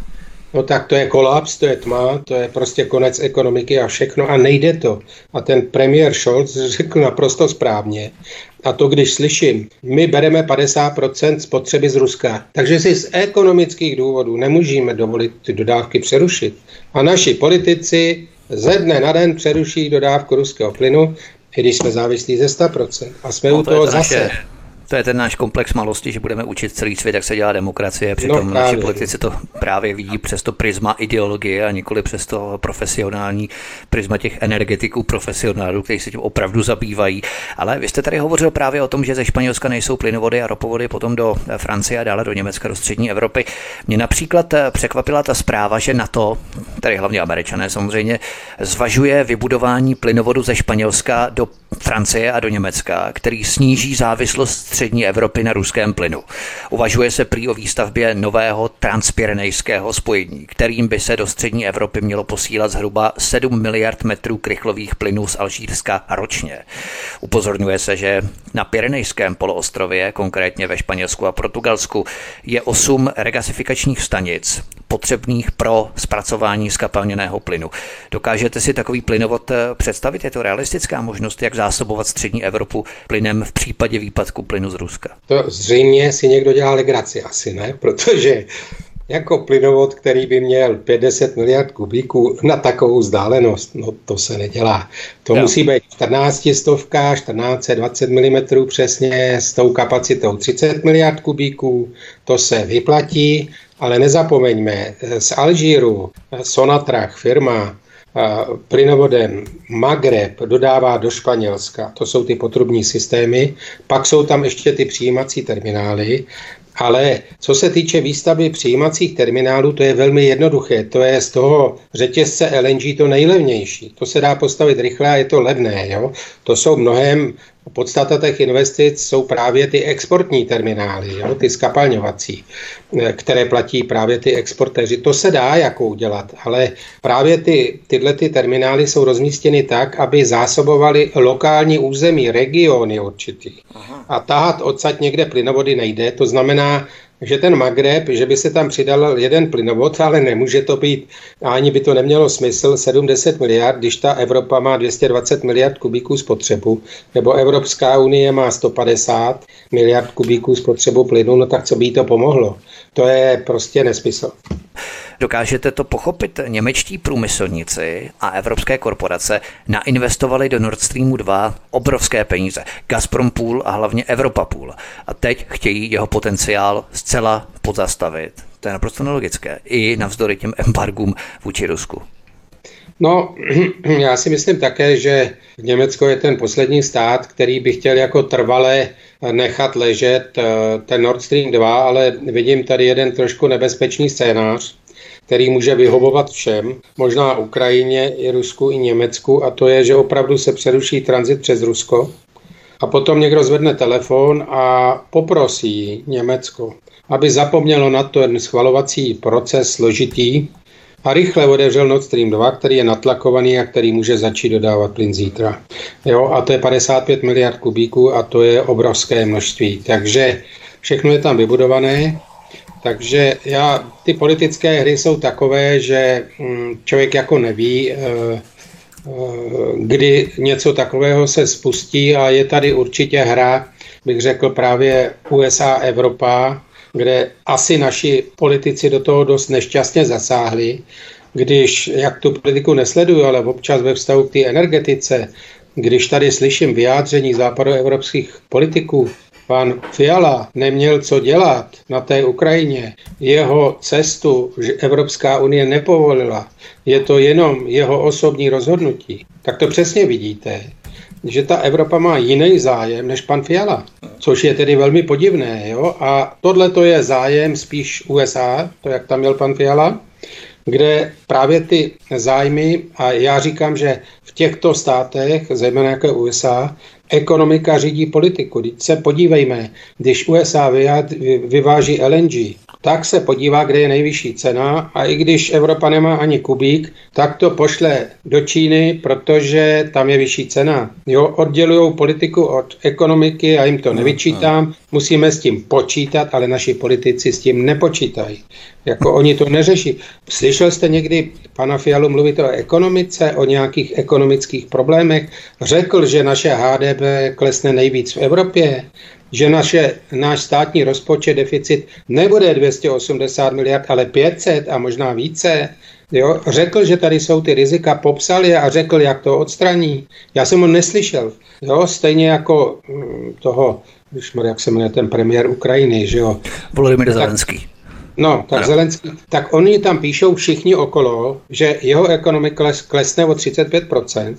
no tak to je kolaps, to je tma, to je prostě konec ekonomiky a všechno a nejde to. A ten premiér Scholz řekl naprosto správně. A to, když slyším, my bereme 50% spotřeby z Ruska, takže si z ekonomických důvodů nemůžeme dovolit ty dodávky přerušit. A naši politici ze dne na den přeruší dodávku ruského plynu, i když jsme závislí ze 100%. A jsme no, u toho zase. Naše to je ten náš komplex malosti, že budeme učit celý svět, jak se dělá demokracie. Přitom no, naši politici to právě vidí přes to prisma ideologie a nikoli přes to profesionální prisma těch energetiků, profesionálů, kteří se tím opravdu zabývají. Ale vy jste tady hovořil právě o tom, že ze Španělska nejsou plynovody a ropovody potom do Francie a dále do Německa, do střední Evropy. Mě například eh, překvapila ta zpráva, že NATO, tady hlavně američané samozřejmě, zvažuje vybudování plynovodu ze Španělska do Francie a do Německa, který sníží závislost střední Evropy na ruském plynu. Uvažuje se prý o výstavbě nového transpirenejského spojení, kterým by se do střední Evropy mělo posílat zhruba 7 miliard metrů krychlových plynů z Alžírska ročně. Upozorňuje se, že na Pirenejském poloostrově, konkrétně ve Španělsku a Portugalsku, je 8 regasifikačních stanic potřebných pro zpracování skapalněného plynu. Dokážete si takový plynovod eh, představit? Je to realistická možnost, jak zásobovat střední Evropu plynem v případě výpadku plynu z Ruska? To zřejmě si někdo dělá legraci asi, ne? Protože jako plynovod, který by měl 50 miliard kubíků na takovou vzdálenost, no to se nedělá. To no. musí být 14 stovka, 1420 mm přesně s tou kapacitou 30 miliard kubíků, to se vyplatí, ale nezapomeňme, z Alžíru Sonatrach firma plynovodem Magreb dodává do Španělska, to jsou ty potrubní systémy, pak jsou tam ještě ty přijímací terminály ale co se týče výstavby přijímacích terminálů, to je velmi jednoduché. To je z toho řetězce LNG to nejlevnější. To se dá postavit rychle a je to levné. Jo? To jsou mnohem Podstata těch investic jsou právě ty exportní terminály, jo, ty skapalňovací, eh, které platí právě ty exportéři. To se dá jako udělat, ale právě ty, tyhle ty terminály jsou rozmístěny tak, aby zásobovaly lokální území, regiony určitý. A tahat odsaď někde plynovody nejde, to znamená, že ten Magreb, že by se tam přidal jeden plynovod, ale nemůže to být, ani by to nemělo smysl, 70 miliard, když ta Evropa má 220 miliard kubíků spotřebu, nebo Evropská unie má 150 miliard kubíků spotřebu plynu, no tak co by jí to pomohlo? To je prostě nesmysl. Dokážete to pochopit? Němečtí průmyslníci a evropské korporace nainvestovali do Nord Streamu 2 obrovské peníze. Gazprom Pool a hlavně Evropa Pool. A teď chtějí jeho potenciál zcela pozastavit. To je naprosto nelogické. I navzdory těm embargům vůči Rusku. No, [clears throat] já si myslím také, že Německo je ten poslední stát, který by chtěl jako trvale nechat ležet eh, ten Nord Stream 2, ale vidím tady jeden trošku nebezpečný scénář, který může vyhovovat všem, možná Ukrajině, i Rusku, i Německu, a to je, že opravdu se přeruší tranzit přes Rusko. A potom někdo zvedne telefon a poprosí Německo, aby zapomnělo na ten schvalovací proces složitý a rychle otevřel Nord Stream 2, který je natlakovaný a který může začít dodávat plyn zítra. Jo, a to je 55 miliard kubíků a to je obrovské množství. Takže všechno je tam vybudované takže já, ty politické hry jsou takové, že hm, člověk jako neví, eh, eh, kdy něco takového se spustí a je tady určitě hra, bych řekl právě USA, Evropa, kde asi naši politici do toho dost nešťastně zasáhli, když, jak tu politiku nesleduju, ale občas ve vztahu k té energetice, když tady slyším vyjádření západoevropských politiků, pan Fiala neměl co dělat na té Ukrajině, jeho cestu že Evropská unie nepovolila, je to jenom jeho osobní rozhodnutí, tak to přesně vidíte, že ta Evropa má jiný zájem než pan Fiala, což je tedy velmi podivné. Jo? A tohle to je zájem spíš USA, to jak tam měl pan Fiala, kde právě ty zájmy, a já říkám, že v těchto státech, zejména jako USA, ekonomika řídí politiku. Teď se podívejme, když USA vyváží LNG, tak se podívá, kde je nejvyšší cena a i když Evropa nemá ani kubík, tak to pošle do Číny, protože tam je vyšší cena. Jo, oddělují politiku od ekonomiky, já jim to nevyčítám, musíme s tím počítat, ale naši politici s tím nepočítají. Jako oni to neřeší. Slyšel jste někdy pana Fialu mluvit o ekonomice, o nějakých ekonomických problémech? Řekl, že naše HDP klesne nejvíc v Evropě, že naše, náš státní rozpočet deficit nebude 280 miliard, ale 500 a možná více. Jo? Řekl, že tady jsou ty rizika, popsal je a řekl, jak to odstraní. Já jsem ho neslyšel. Jo? Stejně jako mm, toho, jak se jmenuje ten premiér Ukrajiny, že jo? Volodymyr Zelenský. No, tak ano. Zelenský, tak oni tam píšou všichni okolo, že jeho ekonomika kles, klesne o 35%,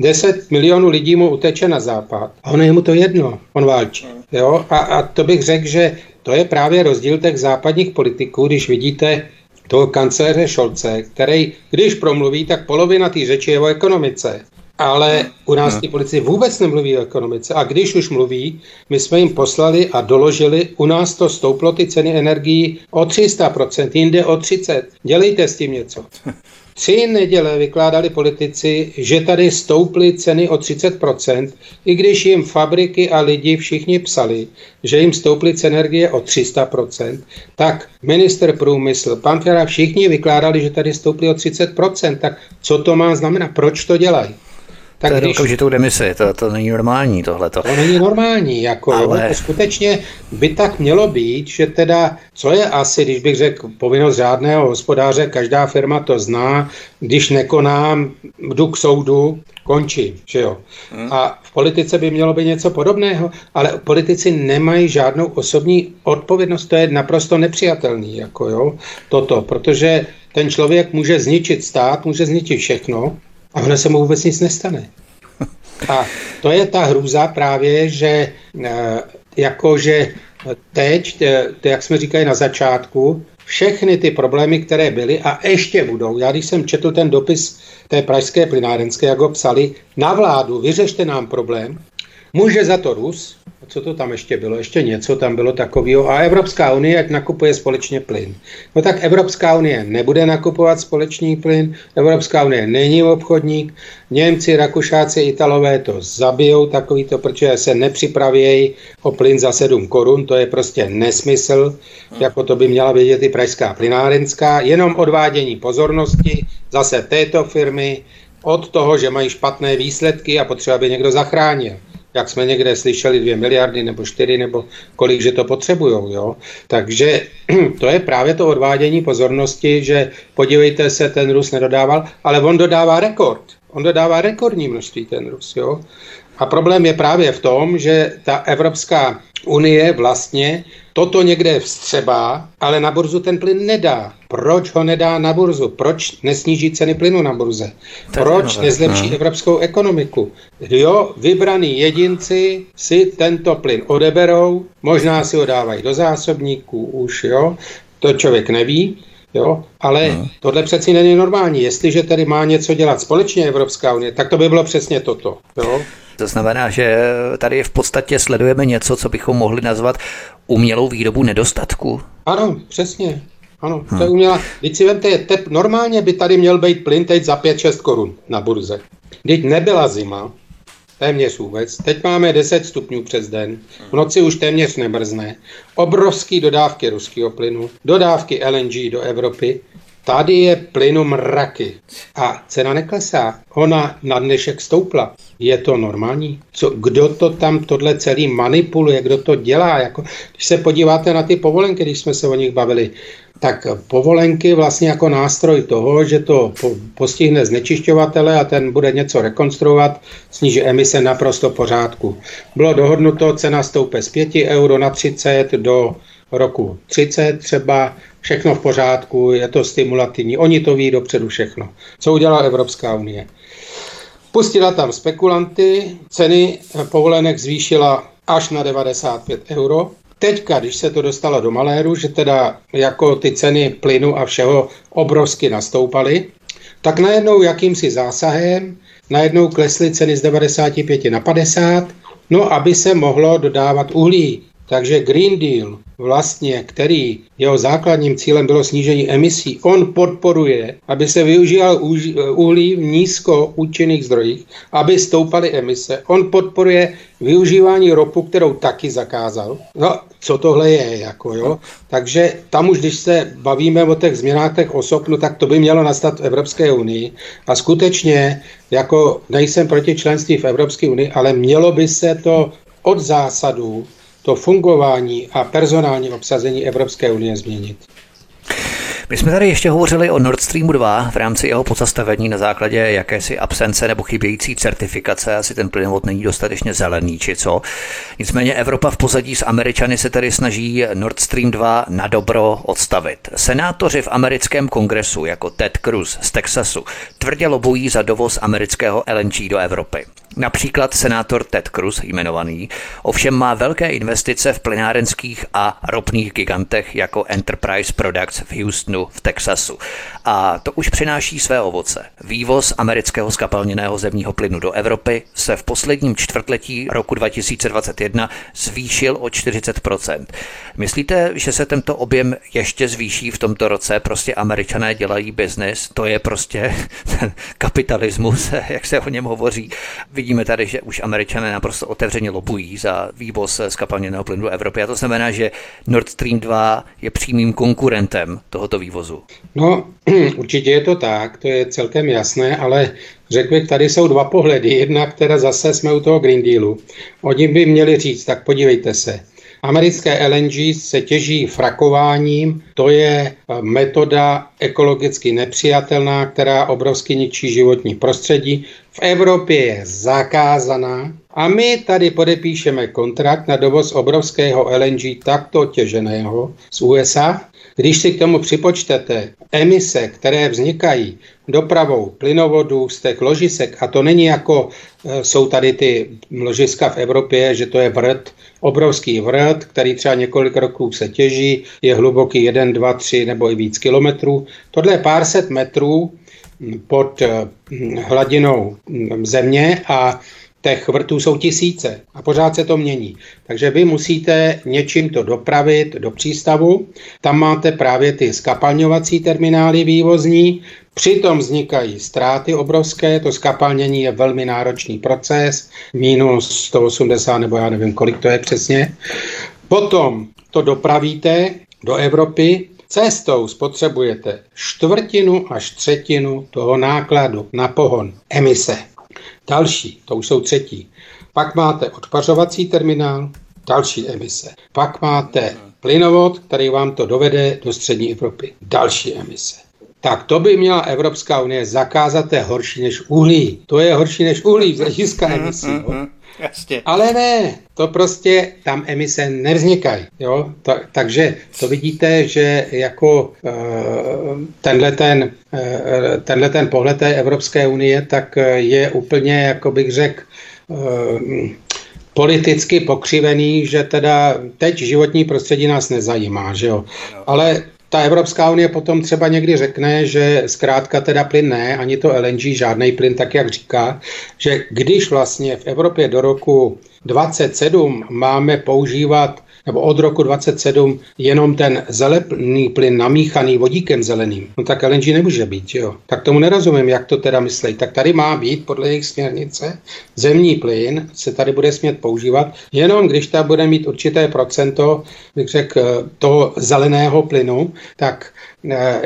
10 milionů lidí mu uteče na západ a ono je mu to jedno, on válčí. Jo? A, a to bych řekl, že to je právě rozdíl těch západních politiků, když vidíte toho kancléře Šolce, který, když promluví, tak polovina té řeči je o ekonomice. ale u nás hmm. ty policie vůbec nemluví o ekonomice. A když už mluví, my jsme jim poslali a doložili, u nás to stouplo ty ceny energií o 300%, jinde o 30%. Dělejte s tím něco. [laughs] Tři neděle vykládali politici, že tady stouply ceny o 30%, i když jim fabriky a lidi všichni psali, že jim stouply ceny energie o 300%, tak minister průmysl, pan Fera, všichni vykládali, že tady stouply o 30%. Tak co to má znamenat? Proč to dělají? Tak to je když... okamžitou demisi, to, to není normální tohleto. To není normální, jako Ale... to skutečně by tak mělo být, že teda, co je asi, když bych řekl povinnost řádného hospodáře, každá firma to zná, když nekonám, jdu k soudu, končí, že jo. Hmm. A v politice by mělo být něco podobného, ale politici nemají žádnou osobní odpovědnost, to je naprosto nepřijatelný, jako jo, toto, protože ten člověk může zničit stát, může zničit všechno, a ono se mu vůbec nic nestane. A to je ta hrůza právě, že eh, jakože teď, to, jak jsme říkali na začátku, všechny ty problémy, které byly a ještě budou. Já když jsem četl ten dopis té pražské plynárenské, jak ho psali, na vládu, vyřešte nám problém, může za to Rus, co to tam ještě bylo? Ještě něco tam bylo takového. A Evropská unie, ať nakupuje společně plyn. No tak Evropská unie nebude nakupovat společný plyn, Evropská unie není obchodník, Němci, Rakušáci, Italové to zabijou takovýto, protože se nepřipravějí o plyn za 7 korun, to je prostě nesmysl, jako to by měla vědět i pražská plynárenská, jenom odvádění pozornosti zase této firmy od toho, že mají špatné výsledky a potřeba, by někdo zachránil jak jsme někde slyšeli, dvě miliardy nebo čtyři nebo kolik, že to potřebují. Jo? Takže [clears throat] to je právě to odvádění pozornosti, že podívejte se, ten Rus nedodával, ale on dodává rekord. On dodává rekordní množství ten Rus. Jo? A problém je právě v tom, že ta Evropská unie vlastně toto někde vstřebá, ale na burzu ten plyn nedá. Proč ho nedá na burzu? Proč nesníží ceny plynu na burze? Proč nezlepší no. evropskou ekonomiku? Jo, vybraní jedinci si tento plyn odeberou, možná si ho dávají do zásobníků už, jo, to člověk neví, Jo? Ale no. tohle přeci není normální. Jestliže tady má něco dělat společně Evropská unie, tak to by bylo přesně toto. Jo? To znamená, že tady v podstatě sledujeme něco, co bychom mohli nazvat umělou výrobu nedostatku. Ano, přesně. Ano, hmm. to je umělá. Když si vemte, tep, normálně by tady měl být plyn teď za 5-6 korun na burze. Když nebyla zima, téměř vůbec. Teď máme 10 stupňů přes den, v noci už téměř nemrzne. Obrovské dodávky ruského plynu, dodávky LNG do Evropy. Tady je plynu mraky a cena neklesá. Ona na dnešek stoupla. Je to normální? Co, kdo to tam tohle celý manipuluje, kdo to dělá? Jako, když se podíváte na ty povolenky, když jsme se o nich bavili, tak povolenky vlastně jako nástroj toho, že to postihne znečišťovatele a ten bude něco rekonstruovat, sníží emise naprosto pořádku. Bylo dohodnuto, cena stoupe z 5 euro na 30 do roku 30 třeba, všechno v pořádku, je to stimulativní, oni to ví dopředu všechno. Co udělala Evropská unie? Pustila tam spekulanty, ceny povolenek zvýšila až na 95 euro. Teďka, když se to dostalo do maléru, že teda jako ty ceny plynu a všeho obrovsky nastoupaly, tak najednou jakýmsi zásahem, najednou klesly ceny z 95 na 50, no aby se mohlo dodávat uhlí. Takže Green Deal vlastně, který jeho základním cílem bylo snížení emisí, on podporuje, aby se využíval uhlí v nízkoúčinných zdrojích, aby stoupaly emise. On podporuje využívání ropu, kterou taky zakázal. No, co tohle je, jako jo. Takže tam už, když se bavíme o těch změnách těch osob, no, tak to by mělo nastat v Evropské unii. A skutečně, jako nejsem proti členství v Evropské unii, ale mělo by se to od zásadů to fungování a personální obsazení Evropské unie změnit. My jsme tady ještě hovořili o Nord Streamu 2 v rámci jeho pozastavení na základě jakési absence nebo chybějící certifikace, asi ten plynovod není dostatečně zelený, či co. Nicméně Evropa v pozadí s Američany se tedy snaží Nord Stream 2 na dobro odstavit. Senátoři v americkém kongresu, jako Ted Cruz z Texasu, tvrdě lobují za dovoz amerického LNG do Evropy. Například senátor Ted Cruz jmenovaný ovšem má velké investice v plynárenských a ropných gigantech jako Enterprise Products v Houstonu v Texasu. A to už přináší své ovoce. Vývoz amerického skapalněného zemního plynu do Evropy se v posledním čtvrtletí roku 2021 zvýšil o 40%. Myslíte, že se tento objem ještě zvýší v tomto roce? Prostě američané dělají biznis, to je prostě ten [laughs] kapitalismus, [laughs] jak se o něm hovoří. Vidíme tady, že už američané naprosto otevřeně lobují za vývoz skapalněného plynu do Evropy a to znamená, že Nord Stream 2 je přímým konkurentem tohoto vývozu. No, [clears throat] určitě je to tak, to je celkem jasné, ale řekl bych, tady jsou dva pohledy. Jedna, která zase jsme u toho Green Dealu. Oni by měli říct, tak podívejte se, Americké LNG se těží frakováním, to je metoda ekologicky nepřijatelná, která obrovsky ničí životní prostředí. V Evropě je zakázaná a my tady podepíšeme kontrakt na dovoz obrovského LNG takto těženého z USA. Když si k tomu připočtete emise, které vznikají dopravou plynovodů z těch ložisek, a to není jako e, jsou tady ty ložiska v Evropě, že to je vrt, obrovský vrt, který třeba několik roků se těží, je hluboký 1, 2, 3 nebo i víc kilometrů. Tohle je pár set metrů pod e, hladinou země a těch vrtů jsou tisíce a pořád se to mění. Takže vy musíte něčím to dopravit do přístavu, tam máte právě ty skapalňovací terminály vývozní, Přitom vznikají ztráty obrovské, to skapalnění je velmi náročný proces, minus 180 nebo já nevím, kolik to je přesně. Potom to dopravíte do Evropy, cestou spotřebujete čtvrtinu až třetinu toho nákladu na pohon emise. Další, to už jsou třetí. Pak máte odpařovací terminál, další emise. Pak máte plynovod, který vám to dovede do střední Evropy. Další emise. Tak to by měla Evropská unie zakázat, to je horší než uhlí. To je horší než uhlí z hlediska emisí. Jo? Jasně. Ale ne, to prostě tam emise nevznikají. Jo? To, takže to vidíte, že jako uh, tenhle, ten, uh, tenhle ten pohled té Evropské unie, tak je úplně, jako bych řekl, uh, politicky pokřivený, že teda teď životní prostředí nás nezajímá, že jo. Ale ta Evropská unie potom třeba někdy řekne, že zkrátka teda plyn ne, ani to LNG, žádný plyn, tak jak říká, že když vlastně v Evropě do roku 27 máme používat nebo od roku 27 jenom ten zelený plyn namíchaný vodíkem zeleným, no tak LNG nemůže být, jo. Tak tomu nerozumím, jak to teda myslí. Tak tady má být podle jejich směrnice zemní plyn se tady bude smět používat, jenom když ta bude mít určité procento, bych řekl, toho zeleného plynu, tak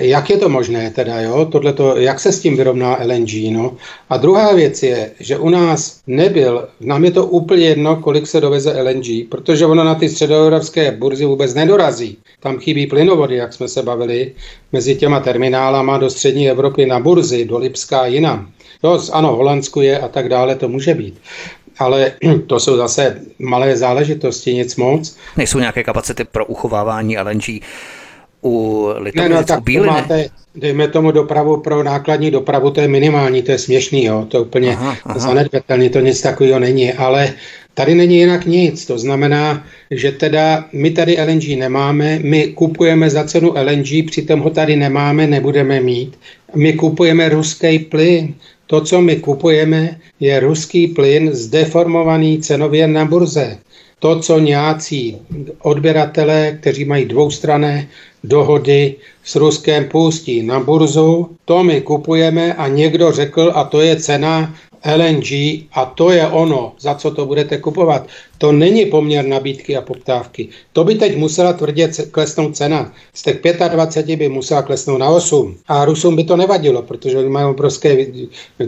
jak je to možné teda, jo? Tohleto, jak se s tím vyrovná LNG, no? A druhá věc je, že u nás nebyl, nám je to úplně jedno, kolik se doveze LNG, protože ono na ty středoevropské burzy vůbec nedorazí. Tam chybí plynovody, jak jsme se bavili, mezi těma terminálama do střední Evropy na burzy, do Lipska a jinam. Jo, ano, Holandsku je a tak dále, to může být ale [clears throat] to jsou zase malé záležitosti, nic moc. Nejsou nějaké kapacity pro uchovávání LNG u Litovic, ne, no, tak u máte, dejme tomu dopravu pro nákladní dopravu, to je minimální, to je směšný, jo, to je úplně zanedbatelný, to nic takového není, ale tady není jinak nic, to znamená, že teda my tady LNG nemáme, my kupujeme za cenu LNG, přitom ho tady nemáme, nebudeme mít, my kupujeme ruský plyn, to, co my kupujeme, je ruský plyn zdeformovaný cenově na burze. To, co nějací odběratelé, kteří mají dvoustrané dohody s Ruskem pustí na burzu, to my kupujeme a někdo řekl, a to je cena LNG a to je ono, za co to budete kupovat. To není poměr nabídky a poptávky. To by teď musela tvrdě klesnout cena. Z těch 25 by musela klesnout na 8. A Rusům by to nevadilo, protože oni mají obrovské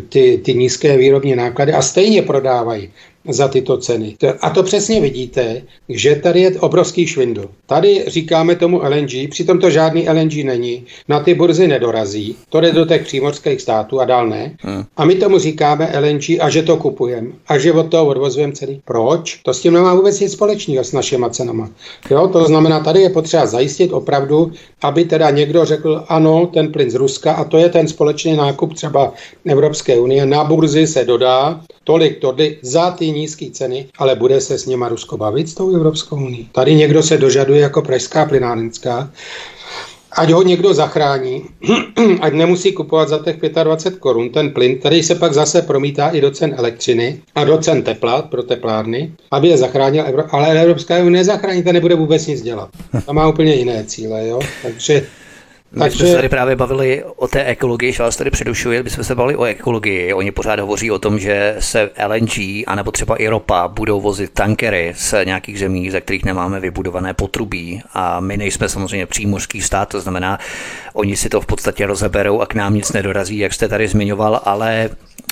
ty, ty nízké výrobní náklady a stejně prodávají. Za tyto ceny. A to přesně vidíte, že tady je obrovský švindl. Tady říkáme tomu LNG, přitom to žádný LNG není, na ty burzy nedorazí, to jde do těch přímořských států a dál ne. Hmm. A my tomu říkáme LNG a že to kupujeme a že od toho odvozujeme ceny. Proč? To s tím nemá vůbec nic společného s našimi cenama. Jo, to znamená, tady je potřeba zajistit opravdu, aby teda někdo řekl, ano, ten plyn z Ruska a to je ten společný nákup třeba Evropské unie, na burzy se dodá tolik tody za ty nízké ceny, ale bude se s nima Rusko bavit s tou Evropskou unii. Tady někdo se dožaduje jako pražská plynárenská, ať ho někdo zachrání, [clears throat] ať nemusí kupovat za těch 25 korun ten plyn, který se pak zase promítá i do cen elektřiny a do cen tepla pro teplárny, aby je zachránil, ale Evropská unie nezachrání, ta nebude vůbec nic dělat. Ta má úplně jiné cíle, jo? takže my Takže... jsme se tady právě bavili o té ekologii, že vás tady předušuje, my jsme se bavili o ekologii. Oni pořád hovoří o tom, že se LNG anebo třeba i ropa budou vozit tankery z nějakých zemí, ze kterých nemáme vybudované potrubí. A my nejsme samozřejmě přímořský stát, to znamená, oni si to v podstatě rozeberou a k nám nic nedorazí, jak jste tady zmiňoval, ale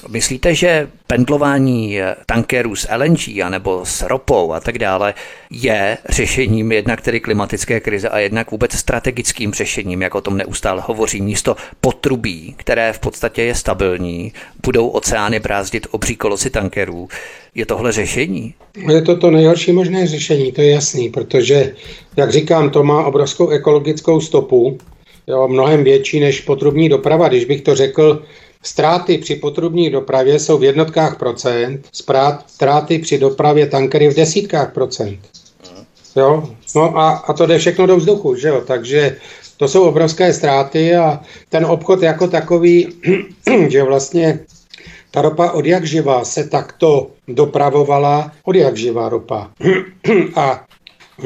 Myslíte, že pendlování tankerů s LNG anebo s ropou a tak dále je řešením jednak tedy klimatické krize a jednak vůbec strategickým řešením, jak o tom neustále hovoří, místo potrubí, které v podstatě je stabilní, budou oceány brázdit obří kolosy tankerů. Je tohle řešení? Je to to nejhorší možné řešení, to je jasný, protože, jak říkám, to má obrovskou ekologickou stopu, jo, mnohem větší než potrubní doprava. Když bych to řekl Ztráty při potrubní dopravě jsou v jednotkách procent, ztráty při dopravě tankery v desítkách procent. Jo? No a, a to jde všechno do vzduchu, že jo? Takže to jsou obrovské ztráty a ten obchod jako takový, [clears throat] že vlastně ta ropa od jak živa se takto dopravovala, od jak živá ropa. [clears throat] a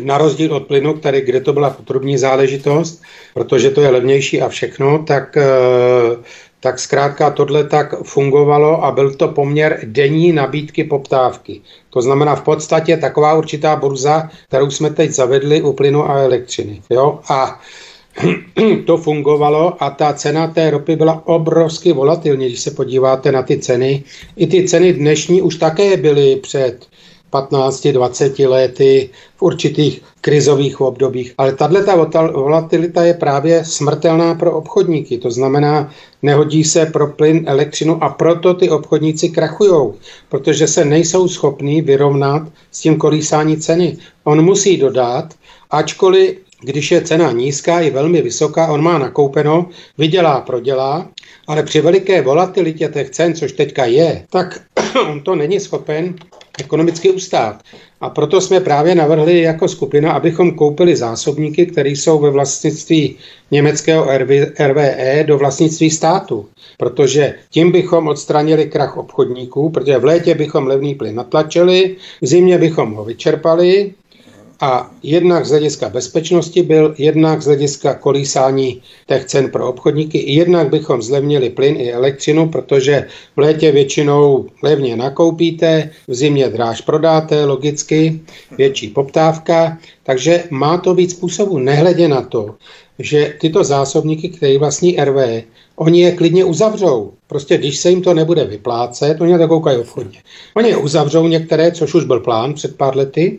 na rozdíl od plynu, který, kde to byla potrubní záležitost, protože to je levnější a všechno, tak tak zkrátka tohle tak fungovalo a byl to poměr denní nabídky poptávky. To znamená v podstatě taková určitá burza, kterou jsme teď zavedli u plynu a elektřiny. Jo? A [clears throat] to fungovalo a ta cena té ropy byla obrovsky volatilní, když se podíváte na ty ceny. I ty ceny dnešní už také byly před 15-20 lety v určitých krizových obdobích. Ale tato volatilita je právě smrtelná pro obchodníky. To znamená, nehodí se pro plyn, elektřinu a proto ty obchodníci krachují, protože se nejsou schopní vyrovnat s tím kolísání ceny. On musí dodat, ačkoliv když je cena nízká i velmi vysoká, on má nakoupeno, vydělá, prodělá, ale při veliké volatilitě těch cen, což teďka je, tak [clears throat] on to není schopen ekonomicky ustát. A proto jsme právě navrhli jako skupina, abychom koupili zásobníky, které jsou ve vlastnictví německého RVE do vlastnictví státu. Protože tím bychom odstranili krach obchodníků, protože v létě bychom levný plyn natlačili, v zimě bychom ho vyčerpali a jednak z hlediska bezpečnosti byl, jednak z hlediska kolísání těch cen pro obchodníky, jednak bychom zlevnili plyn i elektřinu, protože v létě většinou levně nakoupíte, v zimě dráž prodáte, logicky, větší poptávka, takže má to víc způsobů, nehledě na to, že tyto zásobníky, které vlastní RV, oni je klidně uzavřou. Prostě když se jim to nebude vyplácet, oni na to koukají obchodně. Oni je uzavřou některé, což už byl plán před pár lety,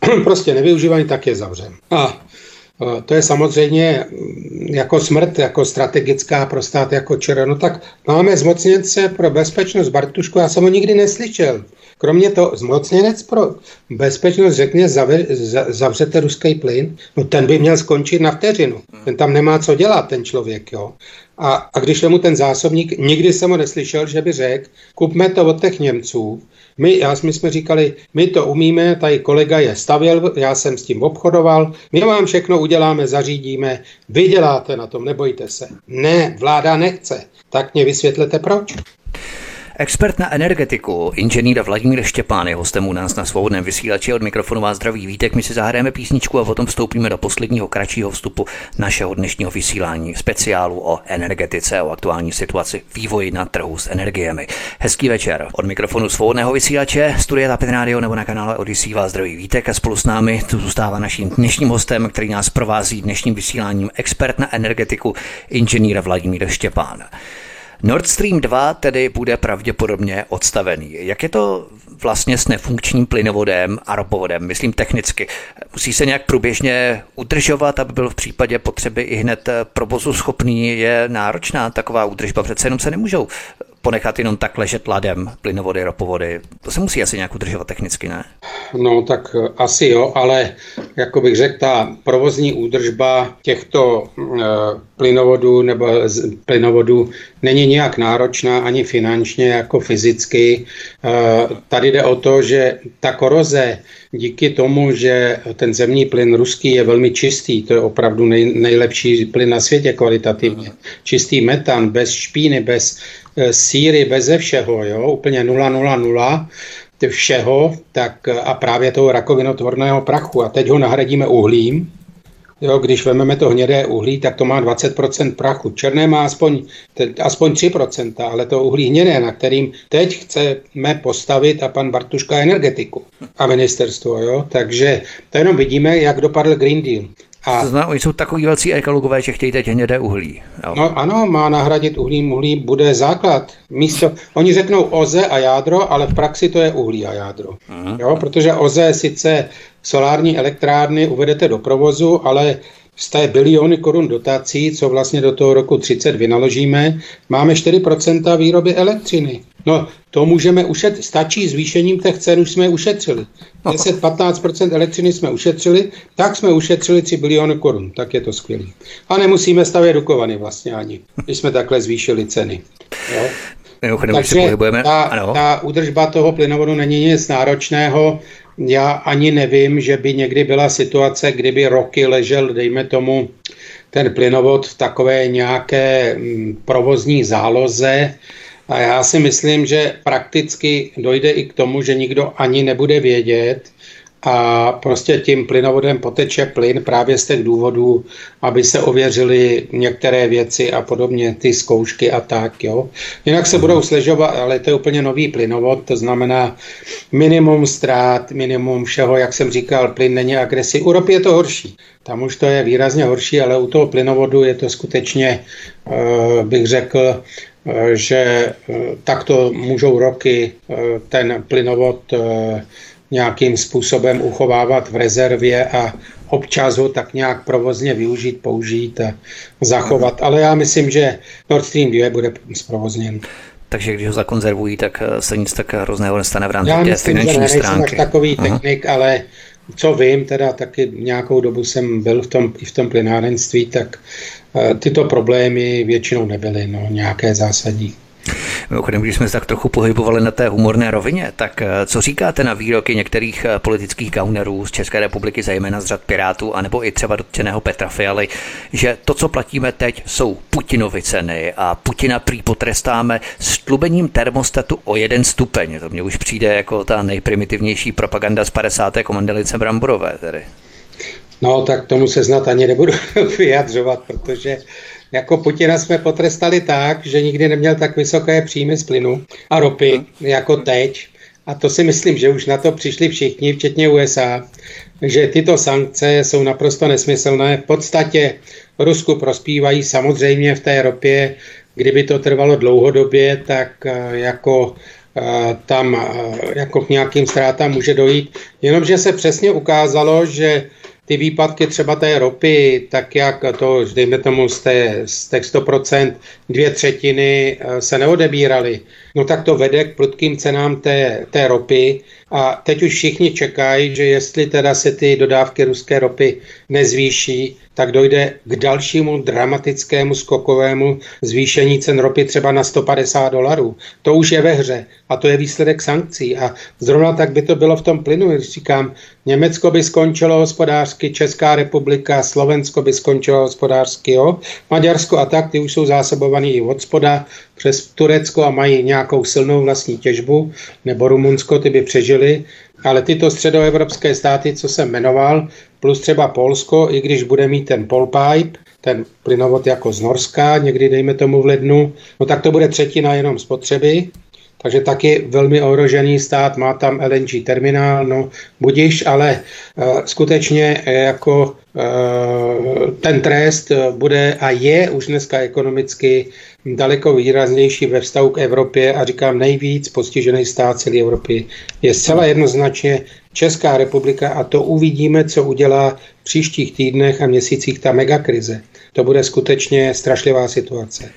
[clears throat] prostě nevyužívaný, tak je zavřen. A to je samozřejmě mm, jako smrt, jako strategická pro stát, jako čera. No tak máme zmocněnce pro bezpečnost Bartušku, já jsem ho nikdy neslyšel. Kromě toho, zmocněnec pro bezpečnost řekne, zave, zavřete ruský plyn, no ten by měl skončit na vteřinu. Ten tam nemá co dělat, ten člověk, jo. A, a když je mu ten zásobník, nikdy jsem ho neslyšel, že by řekl, kupme to od těch Němců, my, já, my jsme říkali, my to umíme, tady kolega je stavěl, já jsem s tím obchodoval, my vám všechno uděláme, zařídíme, vy děláte na tom, nebojte se. Ne, vláda nechce. Tak mě vysvětlete proč. Expert na energetiku, inženýr Vladimír Štěpán je hostem u nás na svobodném vysílači. Od mikrofonu vás zdraví vítek. My si zahrajeme písničku a potom vstoupíme do posledního kratšího vstupu našeho dnešního vysílání speciálu o energetice, o aktuální situaci vývoji na trhu s energiemi. Hezký večer. Od mikrofonu svobodného vysílače, studia Tapin Radio nebo na kanále Odyssey vás zdraví vítek a spolu s námi tu zůstává naším dnešním hostem, který nás provází dnešním vysíláním expert na energetiku, inženýr Vladimír Štěpán. Nord Stream 2 tedy bude pravděpodobně odstavený. Jak je to vlastně s nefunkčním plynovodem a ropovodem, myslím technicky? Musí se nějak průběžně udržovat, aby byl v případě potřeby i hned provozu schopný? Je náročná taková údržba? Přece jenom se nemůžou ponechat jenom tak ležet ladem plynovody, ropovody. To se musí asi nějak udržovat technicky, ne? No tak eh, asi jo, ale jako bych řekl, ta provozní údržba těchto e, plynovodů nebo z, plynovodů není nějak náročná ani finančně jako fyzicky. E, tady jde o to, že ta koroze díky tomu, že ten zemní plyn ruský je velmi čistý, to je opravdu nej, nejlepší plyn na světě kvalitativně, čistý metan, bez špíny, bez e, síry, bez všeho, jo, úplně 000, všeho, tak a právě toho rakovinotvorného prachu. A teď ho nahradíme uhlím, Jo, když vezmeme to hnědé uhlí, tak to má 20% prachu. Černé má aspoň, aspoň 3%, ale to uhlí hnědé, na kterým teď chceme postavit a pan Bartuška energetiku a ministerstvo. Jo? Takže to jenom vidíme, jak dopadl Green Deal. A, to znamená, oni jsou takový velcí ekologové, že chtějí teď hnědé uhlí. Jo. No ano, má nahradit uhlí, uhlí bude základ. Místo, oni řeknou OZE a jádro, ale v praxi to je uhlí a jádro. Uh-huh. Jo, protože OZE sice solární elektrárny uvedete do provozu, ale z té biliony korun dotací, co vlastně do toho roku 30 vynaložíme, máme 4% výroby elektřiny. No, to můžeme ušetřit, stačí zvýšením těch cen, už jsme ušetřili. 10-15% elektřiny jsme ušetřili, tak jsme ušetřili 3 biliony korun, tak je to skvělé. A nemusíme stavět dukovany vlastně ani, když jsme takhle zvýšili ceny. Jo? Takže ta, ta údržba toho plynovodu není nic náročného. Já ani nevím, že by někdy byla situace, kdyby roky ležel, dejme tomu, ten plynovod v takové nějaké mm, provozní záloze. A já si myslím, že prakticky dojde i k tomu, že nikdo ani nebude vědět, a prostě tím plynovodem poteče plyn právě z těch důvodů, aby se ověřily některé věci a podobně, ty zkoušky a tak, jo. Jinak se budou sležovat, ale to je úplně nový plynovod, to znamená minimum ztrát, minimum všeho, jak jsem říkal, plyn není agresivní. U ropy je to horší, tam už to je výrazně horší, ale u toho plynovodu je to skutečně, uh, bych řekl, eh, že eh, takto můžou roky ten plynovod nějakým způsobem uchovávat v rezervě a občas ho tak nějak provozně využít, použít a zachovat. Ale já myslím, že Nord Stream 2 bude zprovozněn. Takže když ho zakonzervují, tak eh, se nic tak hrozného nestane v rámci já té myslím, finanční že stránky. Tak takový Aha. technik, ale co vím, teda taky nějakou dobu jsem byl v tom, i v tom plynárenství, tak uh, tyto problémy většinou nebyly no, nějaké zásadní. Mimochodem, když jsme se tak trochu pohybovali na té humorné rovině, tak eh, co říkáte na výroky některých eh, politických gaunerů z České republiky, zejména z řad Pirátů, anebo i třeba dotčeného Petra Fialy, že to, co platíme teď, jsou Putinovy ceny a Putina prý potrestáme s tlubením termostatu o jeden stupeň. To mně už přijde jako ta nejprimitivnější propaganda z 50. komandelice Bramborové. Tedy. No, tak tomu se snad ani nebudu [laughs] vyjadřovat, protože jako Putina jsme potrestali tak, že nikdy neměl tak vysoké příjmy z plynu a ropy jako teď. A to si myslím, že už na to přišli všichni, včetně USA, že tyto sankce jsou naprosto nesmyslné. V podstatě Rusku prospívají samozřejmě v té ropě, kdyby to trvalo dlouhodobě, tak eh, jako eh, tam eh, jako k nějakým ztrátám může dojít. Jenomže se přesně ukázalo, že ty výpadky třeba té ropy, tak jak to, dejme tomu z, té, z těch 100%, dvě třetiny eh, se neodebíraly, no tak to vede k prudkým cenám té, té ropy. A teď už všichni čekají, že jestli teda se ty dodávky ruské ropy nezvýší, tak dojde k dalšímu dramatickému skokovému zvýšení cen ropy třeba na 150 dolarů. To už je ve hře a to je výsledek sankcí. A zrovna tak by to bylo v tom plynu, když říkám, Německo by skončilo hospodářsky, Česká republika, Slovensko by skončilo hospodářsky, jo? Maďarsko a tak, ty už jsou zásobovaný i od spoda přes Turecko a mají nějakou silnou vlastní těžbu, nebo Rumunsko, ty by přežili, ale tyto středoevropské státy, co jsem jmenoval, plus třeba Polsko, i když bude mít ten Polpipe, ten plynovod jako z Norska, někdy dejme tomu v lednu, no tak to bude třetina jenom spotřeby. takže taky velmi ohrožený stát, má tam LNG terminál, no budiš, ale uh, skutečně jako uh, ten trest bude a je už dneska ekonomicky daleko výraznější ve vztahu k Evropě a říkám nejvíc postižený stát celé Evropy je zcela jednoznačně Česká republika a to uvidíme, co udělá v příštích týdnech a měsících ta megakrize. To bude skutečně strašlivá situace.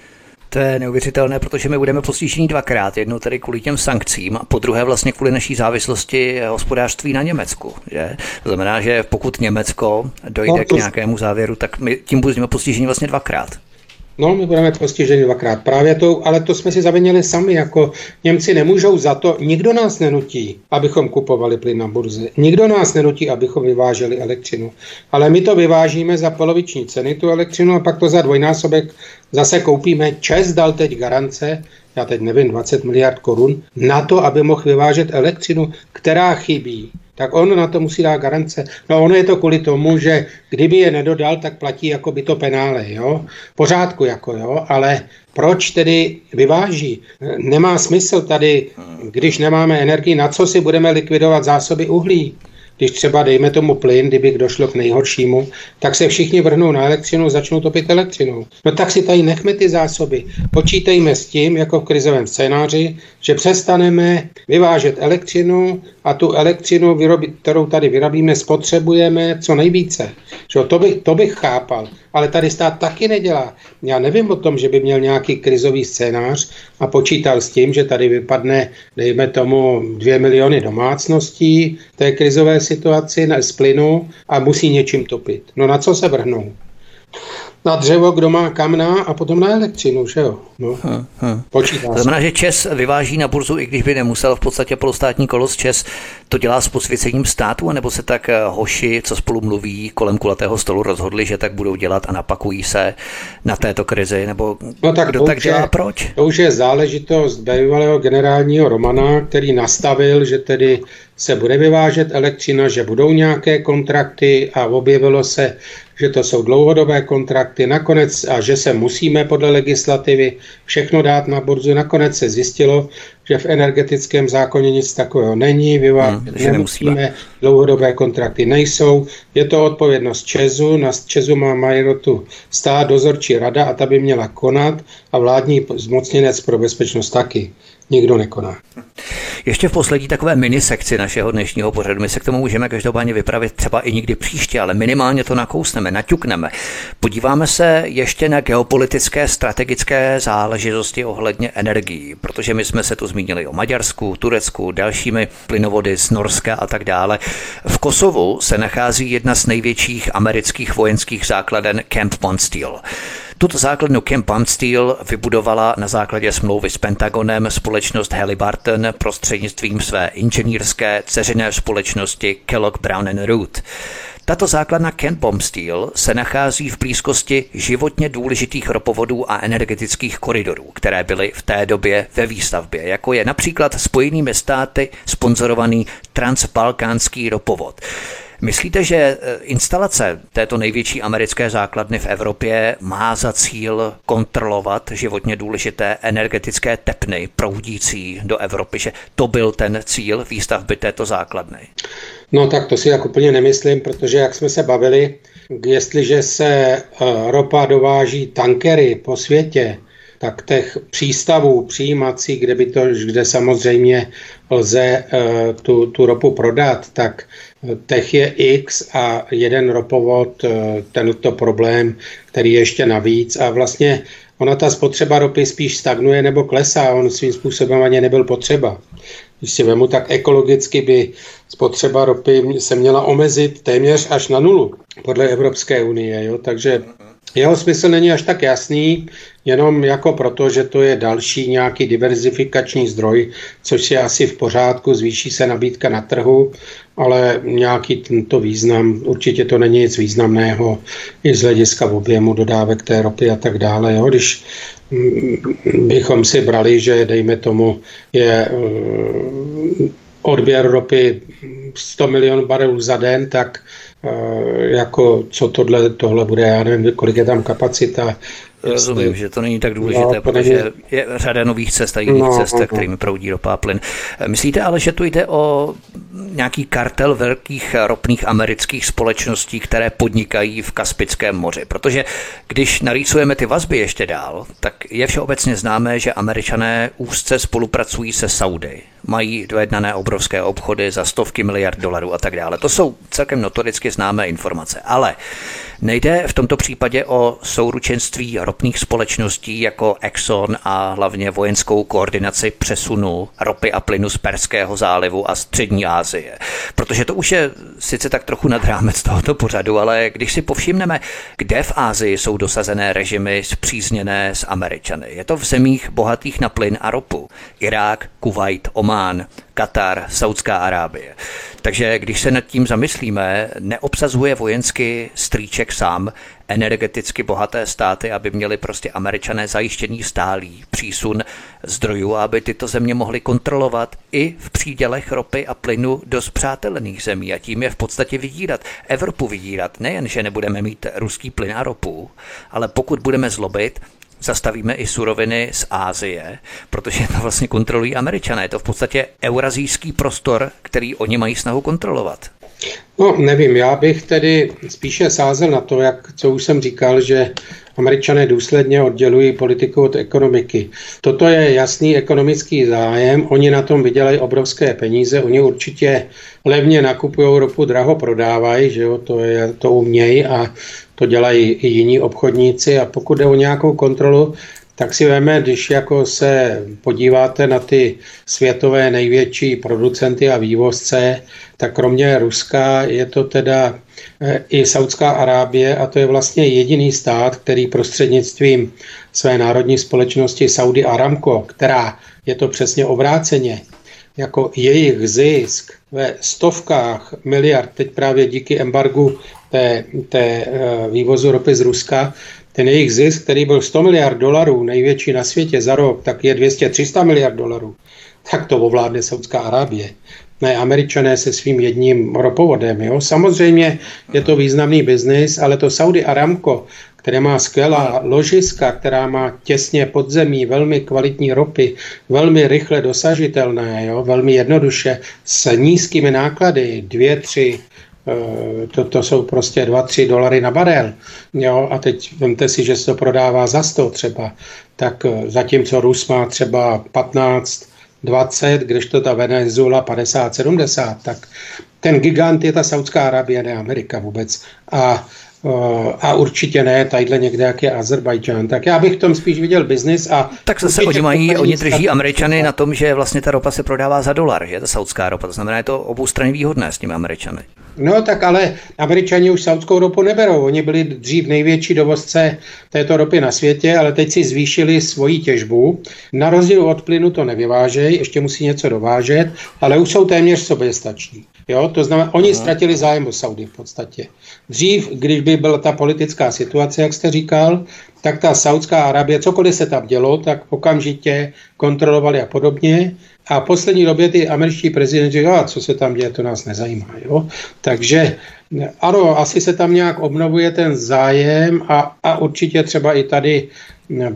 To je neuvěřitelné, protože my budeme postiženi dvakrát. Jednou tedy kvůli těm sankcím a po druhé vlastně kvůli naší závislosti hospodářství na Německu. Že? To znamená, že pokud Německo dojde no, to... k nějakému závěru, tak my tím budeme postiženi vlastně dvakrát. No, my budeme postiženi dvakrát. Právě to, ale to jsme si zavinili sami, jako Němci nemůžou za to, nikdo nás nenutí, abychom kupovali plyn na burze. Nikdo nás nenutí, abychom vyváželi elektřinu. Ale my to vyvážíme za poloviční ceny, tu elektřinu, a pak to za dvojnásobek zase koupíme. Čes dal teď garance, já teď nevím, 20 miliard korun, na to, aby mohl vyvážet elektřinu, která chybí tak on na to musí dát garance. No ono je to kvůli tomu, že kdyby je nedodal, tak platí jako by to penále, jo. Pořádku jako, jo, ale proč tedy vyváží? Nemá smysl tady, když nemáme energii, na co si budeme likvidovat zásoby uhlí? Když třeba dejme tomu plyn, kdyby došlo k nejhoršímu, tak se všichni vrhnou na elektřinu, začnou topit elektřinou. No tak si tady nechme ty zásoby. Počítejme s tím, jako v krizovém scénáři, že přestaneme vyvážet elektřinu a tu elektřinu, kterou tady vyrobíme, spotřebujeme co nejvíce. To, bych, to bych chápal. Ale tady stát taky nedělá. Já nevím o tom, že by měl nějaký krizový scénář a počítal s tím, že tady vypadne, dejme tomu, dvě miliony domácností té krizové situaci z plynu a musí něčím topit. No na co se vrhnou? Na dřevo, kdo má kamna a potom na elektřinu, že jo? No. Ha. Počítá to znamená, že Čes vyváží na burzu, i když by nemusel v podstatě polostátní kolos Čes to dělá s posvěcením státu, anebo se tak eh, hoši, co spolu mluví kolem kulatého stolu, rozhodli, že tak budou dělat a napakují se na této krizi, nebo no tak kdo tak dělá, je, proč? To už je záležitost bývalého generálního Romana, který nastavil, že tedy se bude vyvážet elektřina, že budou nějaké kontrakty a objevilo se, že to jsou dlouhodobé kontrakty nakonec a že se musíme podle legislativy všechno dát na burzu. Nakonec se zjistilo, že v energetickém zákoně nic takového není, vyvá... hmm, nemusíme, dlouhodobé kontrakty nejsou. Je to odpovědnost Česu, na Česu má majoru stát, dozorčí rada a ta by měla konat a vládní zmocněnec pro bezpečnost taky nikdo nekoná. Ještě v poslední takové mini sekci našeho dnešního pořadu. My se k tomu můžeme každopádně vypravit třeba i někdy příště, ale minimálně to nakousneme, naťukneme. Podíváme se ještě na geopolitické strategické záležitosti ohledně energií, protože my jsme se tu zmínili o Maďarsku, Turecku, dalšími plynovody z Norska a tak dále. V Kosovu se nachází jedna z největších amerických vojenských základen Camp Bondsteel. Tuto základnu Camp Steel vybudovala na základě smlouvy s Pentagonem společnost Halliburton prostřednictvím své inženýrské ceřiné společnosti Kellogg Brown and Root. Tato základna Camp Bomb Steel se nachází v blízkosti životně důležitých ropovodů a energetických koridorů, které byly v té době ve výstavbě, jako je například Spojenými státy sponzorovaný transbalkánský ropovod. Myslíte, že eh, instalace této největší americké základny v Evropě má za cíl kontrolovat životně důležité energetické tepny proudící do Evropy, že to byl ten cíl výstavby této základny? No tak to si tak úplně nemyslím, protože jak jsme se bavili, jestliže se eh, ropa dováží tankery po světě, tak těch přístavů přijímací, kde, by to, kde samozřejmě lze uh, tu, tu ropu prodat, tak Tech je X a jeden ropovod, eh, tento problém, který je ještě navíc a vlastně ona ta spotřeba ropy spíš stagnuje nebo klesá, on svým způsobem ani nebyl potřeba. Když si vemu, tak ekologicky by spotřeba ropy se měla omezit téměř až na nulu podle Evropské unie, jo? takže jeho smysl není až tak jasný, jenom jako proto, že to je další nějaký diverzifikační zdroj, což je asi v pořádku, zvýší se nabídka na trhu, ale nějaký tento význam, určitě to není nic významného i z hlediska objemu dodávek té ropy a tak dále. Jo? Když mm, bychom si brali, že dejme tomu je mm, odběr ropy 100 milionů barelů za den, tak jako co tohle, tohle bude, já nevím, kolik je tam kapacita, Rozumím, že to není tak důležité, no, protože není... je řada nových cest a jiných no, cest, no, no. kterými proudí ropa a plyn. Myslíte ale, že tu jde o nějaký kartel velkých ropných amerických společností, které podnikají v Kaspickém moři? Protože když narýsujeme ty vazby ještě dál, tak je všeobecně známé, že američané úzce spolupracují se Saudy. Mají dojednané obrovské obchody za stovky miliard dolarů a tak dále. To jsou celkem notoricky známé informace. Ale Nejde v tomto případě o souručenství ropných společností jako Exxon a hlavně vojenskou koordinaci přesunu ropy a plynu z Perského zálivu a střední Asie. Protože to už je sice tak trochu nad rámec tohoto pořadu, ale když si povšimneme, kde v Ázii jsou dosazené režimy zpřízněné s Američany. Je to v zemích bohatých na plyn a ropu. Irák, Kuwait, Omán, Katar, Saudská Arábie. Takže když se nad tím zamyslíme, neobsazuje vojensky strýček sám energeticky bohaté státy, aby měli prostě američané zajištěný stálý přísun zdrojů, aby tyto země mohly kontrolovat i v přídělech ropy a plynu do zpřátelených zemí a tím je v podstatě vydírat. Evropu vydírat nejen, že nebudeme mít ruský plyn a ropu, ale pokud budeme zlobit, zastavíme i suroviny z Ázie, protože to vlastně kontrolují američané. Je to v podstatě eurazijský prostor, který oni mají snahu kontrolovat. No, nevím, já bych tedy spíše sázel na to, jak, co už jsem říkal, že američané důsledně oddělují politiku od ekonomiky. Toto je jasný ekonomický zájem, oni na tom vydělají obrovské peníze, oni určitě levně nakupují ropu, draho prodávají, že jo, to, je, to umějí a to dělají i jiní obchodníci a pokud jde o nějakou kontrolu, tak si veme, když jako se podíváte na ty světové největší producenty a vývozce, tak kromě Ruska je to teda eh, i Saudská Arábie a to je vlastně jediný stát, který prostřednictvím své národní společnosti Saudi Aramco, která je to přesně obráceně, jako jejich zisk ve stovkách miliard, teď právě díky embargu té, té eh, vývozu ropy z Ruska, ten jejich zisk, který byl 100 miliard dolarů, největší na světě za rok, tak je 200-300 miliard dolarů. Tak to ovládne Saudská Arábie. Ne, američané se svým jedním ropovodem. Jo? Samozřejmě je to významný biznis, ale to Saudi Aramco, které má skvělá ložiska, která má těsně podzemí, velmi kvalitní ropy, velmi rychle dosažitelné, jo? velmi jednoduše, s nízkými náklady, 2, 3, Eh, to, to jsou prostě 2-3 dolary na barel. Jo? A teď vemte si, že se to prodává za 100 třeba. Tak eh, zatímco Rus má třeba 15, 20, když to ta Venezuela 50, 70, tak ten gigant je ta Saudská Arábie, ne Amerika vůbec. A Eh, a určitě ne tadyhle někde, jak je Azerbajdžán. Tak já bych tom spíš viděl biznis a... Tak zase oni mají, oni drží Američany na tom, že vlastně ta ropa se prodává za dolar, že ta saudská ropa, to znamená, je to obou strany výhodné s těmi Američany. No tak ale Američani už saudskou ropu neberou. Oni byli dřív největší dovozce této ropy na světě, ale teď si zvýšili svoji těžbu. Na rozdíl od plynu to nevyvážejí, ještě musí něco dovážet, ale už jsou téměř soběstační. Jo, to znamená, oni ztratili zájem o Saudy v podstatě. Dřív, když by byla ta politická situace, jak jste říkal, tak ta Saudská Arabie, cokoliv se tam dělo, tak okamžitě kontrolovali a podobně. A v poslední době ty američtí prezidenti říkali, co se tam děje, to nás nezajímá. Jo? Takže ano, asi se tam nějak obnovuje ten zájem a, a určitě třeba i tady,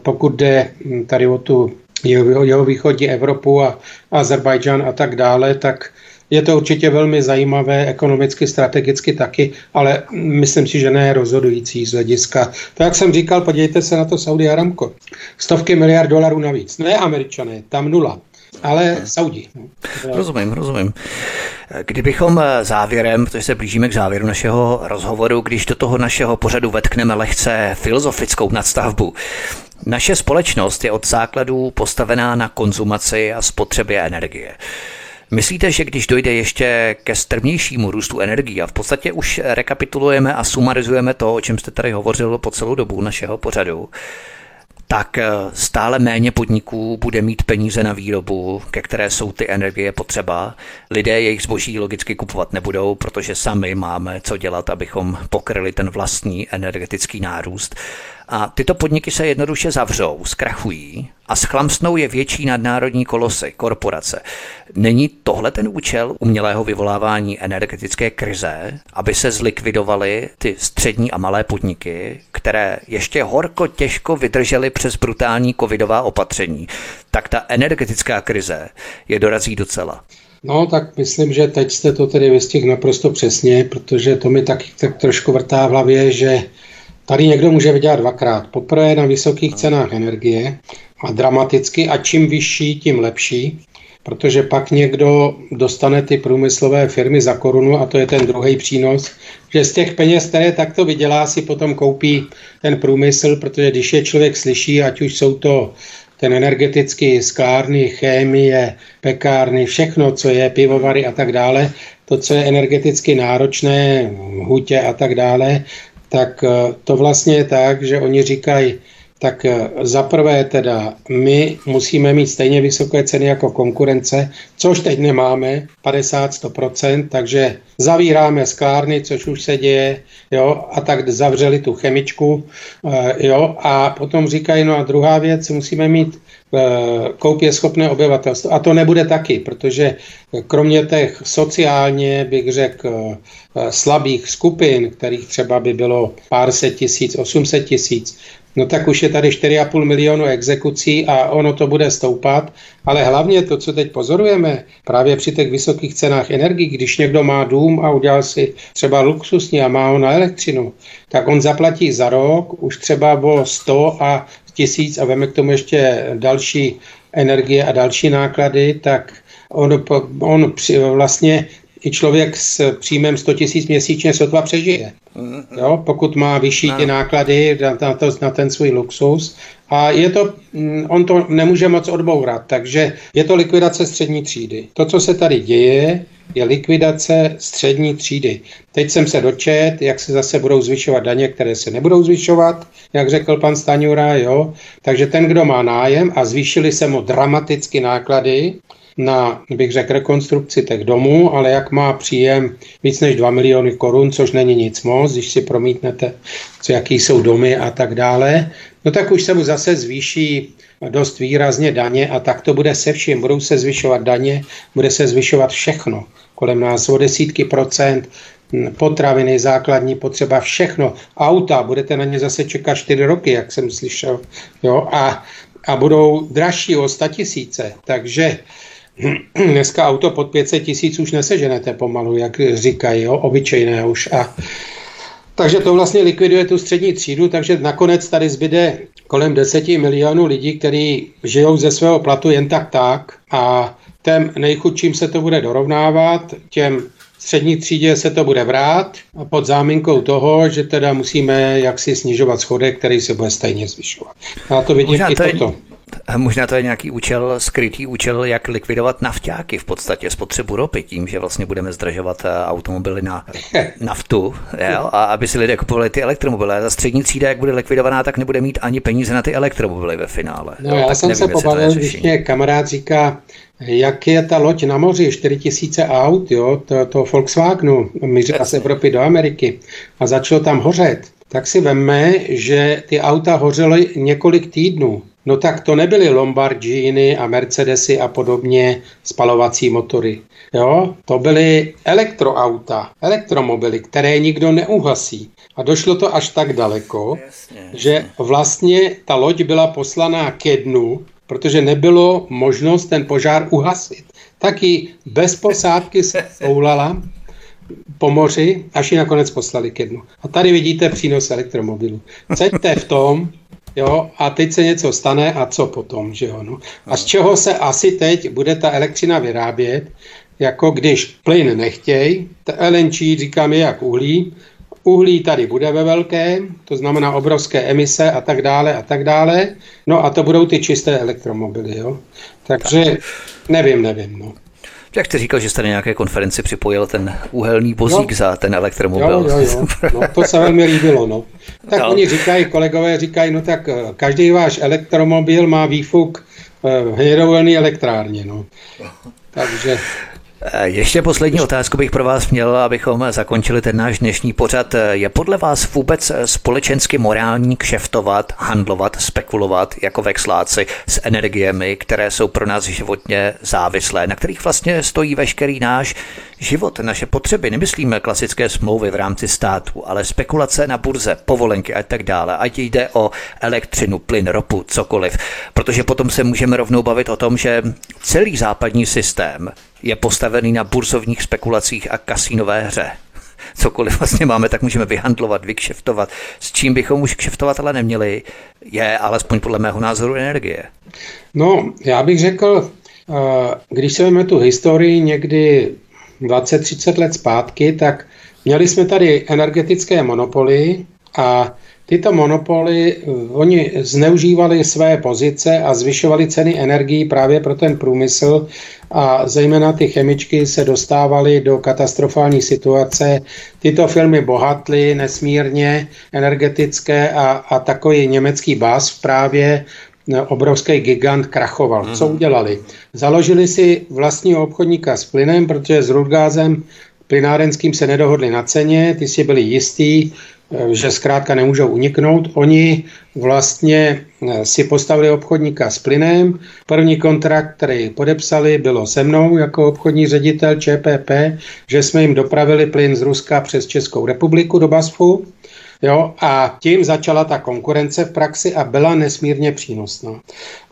pokud jde tady o tu jeho, jeho východní Evropu a Azerbajdžán a tak dále, tak je to určitě velmi zajímavé, ekonomicky, strategicky taky, ale myslím si, že ne rozhodující z hlediska. To, jak jsem říkal, podívejte se na to Saudi Aramco. Stovky miliard dolarů navíc. Ne američané, tam nula ale Saudi. Rozumím, rozumím. Kdybychom závěrem, protože se blížíme k závěru našeho rozhovoru, když do toho našeho pořadu vetkneme lehce filozofickou nadstavbu, naše společnost je od základů postavená na konzumaci a spotřebě energie. Myslíte, že když dojde ještě ke strmějšímu růstu energií a v podstatě už rekapitulujeme a sumarizujeme to, o čem jste tady hovořil po celou dobu našeho pořadu, tak eh, stále méně podniků bude mít peníze na výrobu, ke které jsou ty energie potřeba. Lidé jejich zboží logicky kupovat nebudou, protože sami máme co dělat, abychom pokryli ten vlastní energetický nárůst. A tyto podniky se jednoduše zavřou, zkrachují a schlamsnou je větší nadnárodní kolosy, korporace. Není tohle ten účel umělého vyvolávání energetické krize, aby se zlikvidovaly ty střední a malé podniky, které ještě horko těžko vydržely přes brutální covidová opatření, tak ta energetická krize je dorazí docela. No, tak myslím, že teď jste to tedy vystihl naprosto přesně, protože to mi taky tak trošku vrtá v hlavě, že tady někdo může vydělat dvakrát. Poprvé na vysokých cenách energie a dramaticky a čím vyšší, tím lepší, protože pak někdo dostane ty průmyslové firmy za korunu a to je ten druhý přínos, že z těch peněz, které takto vydělá, si potom koupí ten průmysl, protože když je člověk slyší, ať už jsou to ten energetický sklárny, chémie, pekárny, všechno, co je pivovary a tak dále, to, co je energeticky náročné, hutě a tak dále, tak eh, to vlastně je tak, že oni říkají, tak eh, za prvé teda my musíme mít stejně vysoké ceny jako konkurence, což teď nemáme, 50-100%, takže zavíráme sklárny, což už se děje, jo, a tak zavřeli tu chemičku, eh, jo, a potom říkají, no a druhá věc, musíme mít koupě schopné obyvatelstvo. A to nebude taky, protože kromě těch sociálně, bych řekl, eh, slabých skupin, kterých třeba by bylo pár set tisíc, 800 tisíc, no tak už je tady 4,5 milionu exekucí a ono to bude stoupat. Ale hlavně to, co teď pozorujeme, právě při těch vysokých cenách energii, když někdo má dům a udělal si třeba luxusní a má ho na elektřinu, tak on zaplatí za rok už třeba o 100 a tisíc a veme k tomu ještě další energie a další náklady, tak on, on vlastně i člověk s příjmem 100 tisíc měsíčně sotva přežije. Mm-hmm. Jo, pokud má vyšší ty náklady na, na, to, na ten svůj luxus. A je to, mm, on to nemůže moc odbourat, takže je to likvidace střední třídy. To, co se tady děje, je likvidace střední třídy. Teď jsem se dočet, jak se zase budou zvyšovat daně, které se nebudou zvyšovat, jak řekl pan Staňura, jo. Takže ten, kdo má nájem a zvýšili se mu dramaticky náklady, na, bych řekl, rekonstrukci těch domů, ale jak má příjem víc než 2 miliony korun, což není nic moc, když si promítnete, co, jaký jsou domy a tak dále, no tak už se mu zase zvýší dost výrazně daně a tak to bude se vším. Budou se zvyšovat daně, bude se zvyšovat všechno kolem nás o desítky procent, potraviny, základní potřeba, všechno. Auta, budete na ně zase čekat 4 roky, jak jsem slyšel. Jo? A, a budou dražší o 100 tisíce. Takže dneska auto pod 500 tisíc už neseženete pomalu, jak říkají, jo? obyčejné už. A, takže to vlastně likviduje tu střední třídu, takže nakonec tady zbyde kolem 10 milionů lidí, kteří žijou ze svého platu jen tak tak a těm nejchudším se to bude dorovnávat, těm střední třídě se to bude vrát a pod záminkou toho, že teda musíme jaksi snižovat schodek, který se bude stejně zvyšovat. Já to vidím Možná i to toto. Možná to je nějaký účel, skrytý účel, jak likvidovat nafťáky v podstatě, spotřebu ropy, tím, že vlastně budeme zdražovat eh, automobily na [laughs] naftu, jo? a aby si lidé kupovali ty elektromobily. A ta střední třída, jak bude likvidovaná, tak nebude mít ani peníze na ty elektromobily ve finále. No, já tak jsem nevím, se pobavil, když mě kamarád říká, jak je ta loď na moři, 4000 aut, jo, to, to Volkswagenu, mířila z Evropy do Ameriky a začalo tam hořet, tak si veme, že ty auta hořely několik týdnů. No tak to nebyly Lombardžíny a Mercedesy a podobně spalovací motory. Jo, to byly elektroauta, elektromobily, které nikdo neuhasí. A došlo to až tak daleko, jasně, jasně. že vlastně ta loď byla poslaná ke dnu, protože nebylo možnost ten požár uhasit. Taky bez posádky se soulala po moři, až ji nakonec poslali ke dnu. A tady vidíte přínos elektromobilu. Ceďte v tom, jo, a teď se něco stane a co potom, že jo, no. A z čeho se asi teď bude ta elektřina vyrábět, jako když plyn nechtěj, LNG říkáme jak uhlí, Uhlí tady bude ve velkém, to znamená obrovské emise a tak dále a tak dále. No a to budou ty čisté elektromobily, jo. Takže nevím, nevím, no. Jak jste říkal, že jste na nějaké konferenci připojil ten úhelný vozík no. za ten elektromobil. Jo, jo, jo. No, to se velmi líbilo, no. Tak no. oni říkají, kolegové říkají, no tak eh, každý váš elektromobil má výfuk v eh, hnědovolný elektrárně, no. Takže ještě poslední otázku bych pro vás měl, abychom zakončili ten náš dnešní pořad. Eh, je podle vás vůbec eh, společensky morální kšeftovat, handlovat, spekulovat jako vexláci s energiemi, které jsou pro nás životně závislé, na kterých vlastně stojí veškerý náš život, naše potřeby? Nemyslíme klasické smlouvy v rámci státu, ale spekulace na burze, povolenky a tak dále, ať jde o elektřinu, plyn, ropu, cokoliv. Protože potom se můžeme rovnou bavit o tom, že celý západní systém je postavený na burzovních spekulacích a kasínové hře. [laughs] Cokoliv vlastně máme, tak můžeme vyhandlovat, vykšeftovat. S čím bychom už kšeftovat ale neměli, je alespoň podle mého názoru energie. No, já bych řekl, eh, když se vezme tu historii někdy 20-30 let zpátky, tak měli jsme tady energetické monopoly a Tyto monopoly, eh, oni zneužívali své pozice a zvyšovali ceny energií právě pro ten průmysl a zejména ty chemičky se dostávaly do katastrofální situace. Tyto firmy bohatly nesmírně energetické a, a takový německý bás právě eh, obrovský gigant krachoval. Co mhm. udělali? Založili si vlastního obchodníka s plynem, protože s Rudgázem plynárenským se nedohodli na ceně, ty si byli jistý, že zkrátka nemůžou uniknout. Oni vlastně eh, si postavili obchodníka s plynem. První kontrakt, který podepsali, bylo se mnou jako obchodní ředitel ČPP, že jsme jim dopravili plyn z Ruska přes Českou republiku do Basfu. Jo, a tím začala ta konkurence v praxi a byla nesmírně přínosná.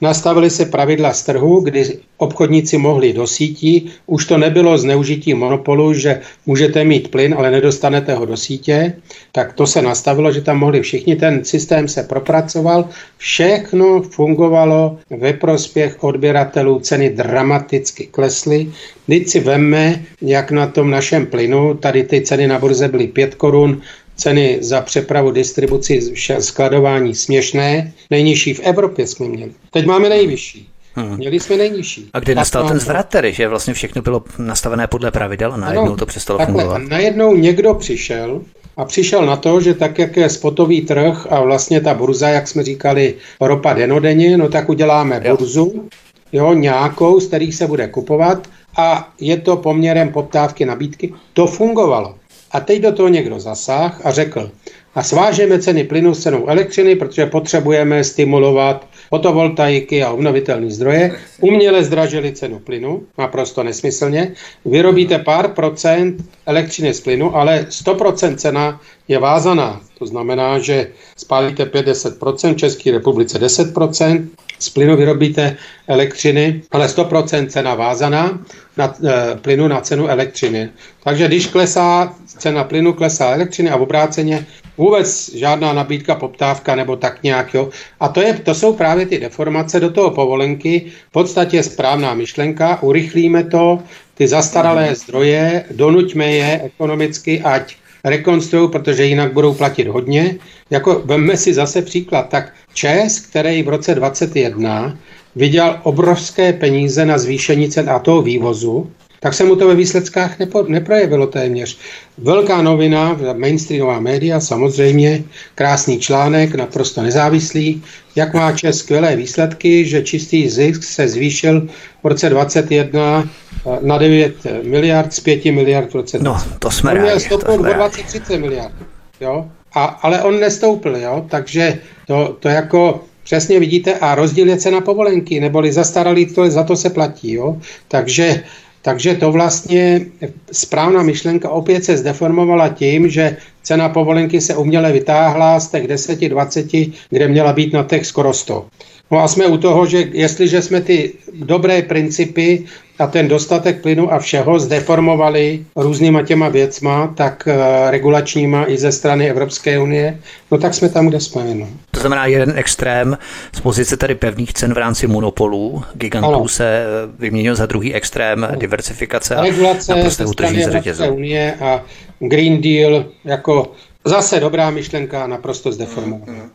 Nastavili se pravidla z trhu, kdy obchodníci mohli do sítí. Už to nebylo zneužití monopolu, že můžete mít plyn, ale nedostanete ho do sítě. Tak to se nastavilo, že tam mohli všichni. Ten systém se propracoval. Všechno fungovalo ve prospěch odběratelů. Ceny dramaticky klesly. Teď si vemme, jak na tom našem plynu, tady ty ceny na burze byly 5 korun, ceny za přepravu, distribuci, skladování směšné. Nejnižší v Evropě jsme měli. Teď máme nejvyšší. Hmm. Měli jsme nejnižší. A kdy nastal ten zvrat tedy, že vlastně všechno bylo nastavené podle pravidel a najednou ano, to přestalo takhle, fungovat? A najednou někdo přišel a přišel na to, že tak, jak je spotový trh a vlastně ta burza, jak jsme říkali, ropa denodenně, no tak uděláme jo. burzu, jo, nějakou, z kterých se bude kupovat a je to poměrem poptávky nabídky. To fungovalo. A teď do toho někdo zasáh a řekl, a svážeme ceny plynu s cenou elektřiny, protože potřebujeme stimulovat fotovoltaiky a obnovitelné zdroje. Uměle zdražili cenu plynu, naprosto nesmyslně. Vyrobíte pár procent elektřiny z plynu, ale 100% cena je vázaná. To znamená, že spálíte 50%, v České republice 10%, z plynu vyrobíte elektřiny, ale 100% cena vázaná na e, plynu na cenu elektřiny. Takže když klesá cena plynu, klesá elektřiny a v obráceně vůbec žádná nabídka, poptávka nebo tak nějak. Jo. A to, je, to jsou právě ty deformace do toho povolenky. V podstatě správná myšlenka, urychlíme to, ty zastaralé zdroje, donuťme je ekonomicky, ať rekonstruují, protože jinak budou platit hodně. Jako vemme si zase příklad, tak Čes, který v roce 2021 vydělal obrovské peníze na zvýšení cen a toho vývozu, tak se mu to ve výsledkách nepo, neprojevilo téměř. Velká novina, mainstreamová média, samozřejmě, krásný článek, naprosto nezávislý, jak má Čes skvělé výsledky, že čistý zisk se zvýšil v roce 2021 eh, na 9 miliard z 5 miliard v roce 20. No, to jsme on měl stoupnout o 20-30 miliard. Jo? A, ale on nestoupil, jo? takže to, to jako přesně vidíte a rozdíl je cena povolenky, neboli zastaralý, to, za to se platí. Jo? Takže takže to vlastně správná myšlenka opět se zdeformovala tím, že cena povolenky se uměle vytáhla z těch 10-20, kde měla být na těch skoro 100. No a jsme u toho, že jestliže jsme ty dobré principy a ten dostatek plynu a všeho zdeformovali různýma těma věcma, tak uh, regulačníma i ze strany Evropské unie, no tak jsme tam, kde jsme. No. To znamená jeden extrém z pozice tady pevných cen v rámci monopolů, gigantů ano. se eh, vyměnil za druhý extrém ano. diversifikace a regulace ze strany Evropské unie a Green Deal jako zase dobrá myšlenka naprosto zdeformovaná.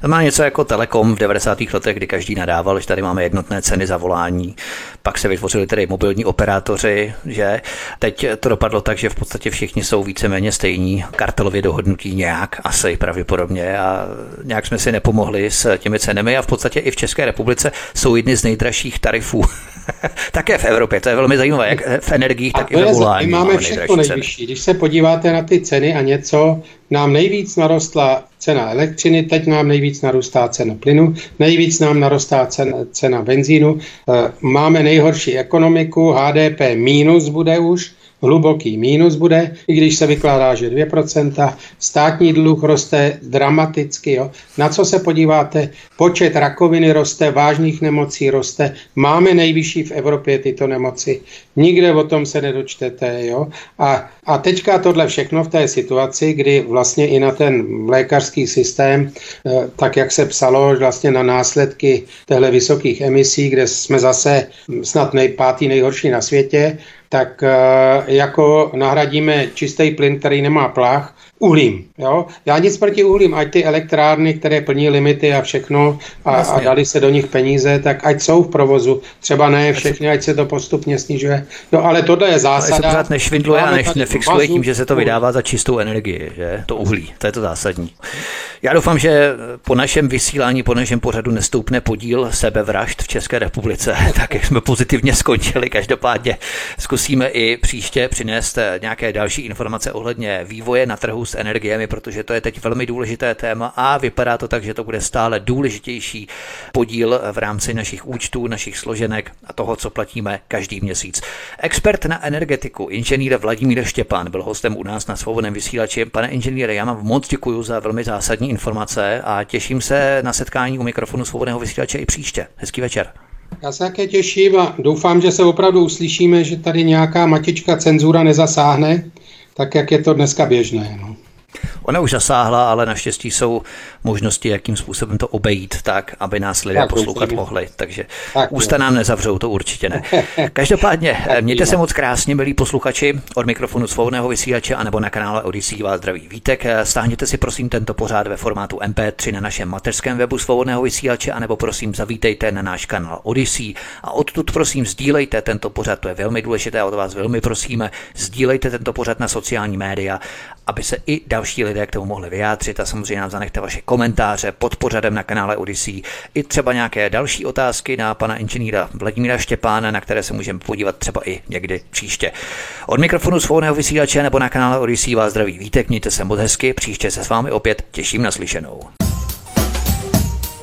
To má něco jako Telekom v 90. letech, kdy každý nadával, že tady máme jednotné ceny za volání. Pak se vytvořili tedy mobilní operátoři, že teď to dopadlo tak, že v podstatě všichni jsou víceméně stejní, kartelově dohodnutí nějak, asi pravděpodobně a nějak jsme si nepomohli s těmi cenami a v podstatě i v České republice jsou jedny z nejdražších tarifů [laughs] [laughs] Také v Evropě, to je velmi zajímavé, jak v energiích, tak i ve volání. My máme všechno nejvyšší. Když se podíváte na ty ceny a něco, nám nejvíc narostla cena elektřiny, teď nám nejvíc narůstá cena plynu, nejvíc nám narostá cena, cena benzínu, eh, máme nejhorší ekonomiku, HDP mínus bude už, hluboký mínus bude, i když se vykládá, že 2%. Státní dluh roste dramaticky. Jo. Na co se podíváte? Počet rakoviny roste, vážných nemocí roste. Máme nejvyšší v Evropě tyto nemoci. Nikde o tom se nedočtete. Jo. A, a teďka tohle všechno v té situaci, kdy vlastně i na ten lékařský systém, eh, tak jak se psalo vlastně na následky těchto vysokých emisí, kde jsme zase snad nej, pátý nejhorší na světě, tak eh, jako nahradíme čistý plyn, který nemá plach, uhlím. Jo? Já nic proti uhlím, ať ty elektrárny, které plní limity a všechno a, a dali se do nich peníze, tak ať jsou v provozu. Třeba ne všechny, ať se to postupně snižuje. No ale tohle je zásada. Ale se pořád nešvindluje a než, nefixuje tím, že se to vydává za čistou energii, že? To uhlí, to je to zásadní. Já doufám, že po našem vysílání, po našem pořadu nestoupne podíl sebevražd v České republice, [laughs] tak jak jsme pozitivně skončili. Každopádně zkusíme i příště přinést nějaké další informace ohledně vývoje na trhu s energiemi, protože to je teď velmi důležité téma a vypadá to tak, že to bude stále důležitější podíl v rámci našich účtů, našich složenek a toho, co platíme každý měsíc. Expert na energetiku, inženýr Vladimír Štěpán, byl hostem u nás na svobodném vysílači. Pane inženýre, já vám moc děkuji za velmi zásadní informace a těším se na setkání u mikrofonu svobodného vysílače i příště. Hezký večer. Já se také těším a doufám, že se opravdu uslyšíme, že tady nějaká matička cenzura nezasáhne, tak jak je to dneska běžné. No. Ona už zasáhla, ale naštěstí jsou možnosti, jakým způsobem to obejít tak, aby nás lidé tak, poslouchat mohli. Takže tak, ústa nám nezavřou, to určitě ne. [laughs] Každopádně, mějte se moc krásně, milí posluchači, od mikrofonu svobodného vysílače anebo na kanále Odyssey vás zdraví Vítek. Stáhněte si prosím tento pořád ve formátu MP3 na našem mateřském webu svobodného vysílače, anebo prosím zavítejte na náš kanál Odyssey a odtud prosím sdílejte tento pořad, to je velmi důležité, od vás velmi prosíme, sdílejte tento pořad na sociální média, aby se i další lidé k tomu mohli vyjádřit a samozřejmě nám zanechte vaše komentáře pod pořadem na kanále Odyssey i třeba nějaké další otázky na pana inženýra Vladimíra Štěpána, na které se můžeme podívat třeba i někdy příště. Od mikrofonu svobodného vysílače nebo na kanále Odyssey vás zdraví vítek, mějte se moc hezky, příště se s vámi opět těším na slyšenou.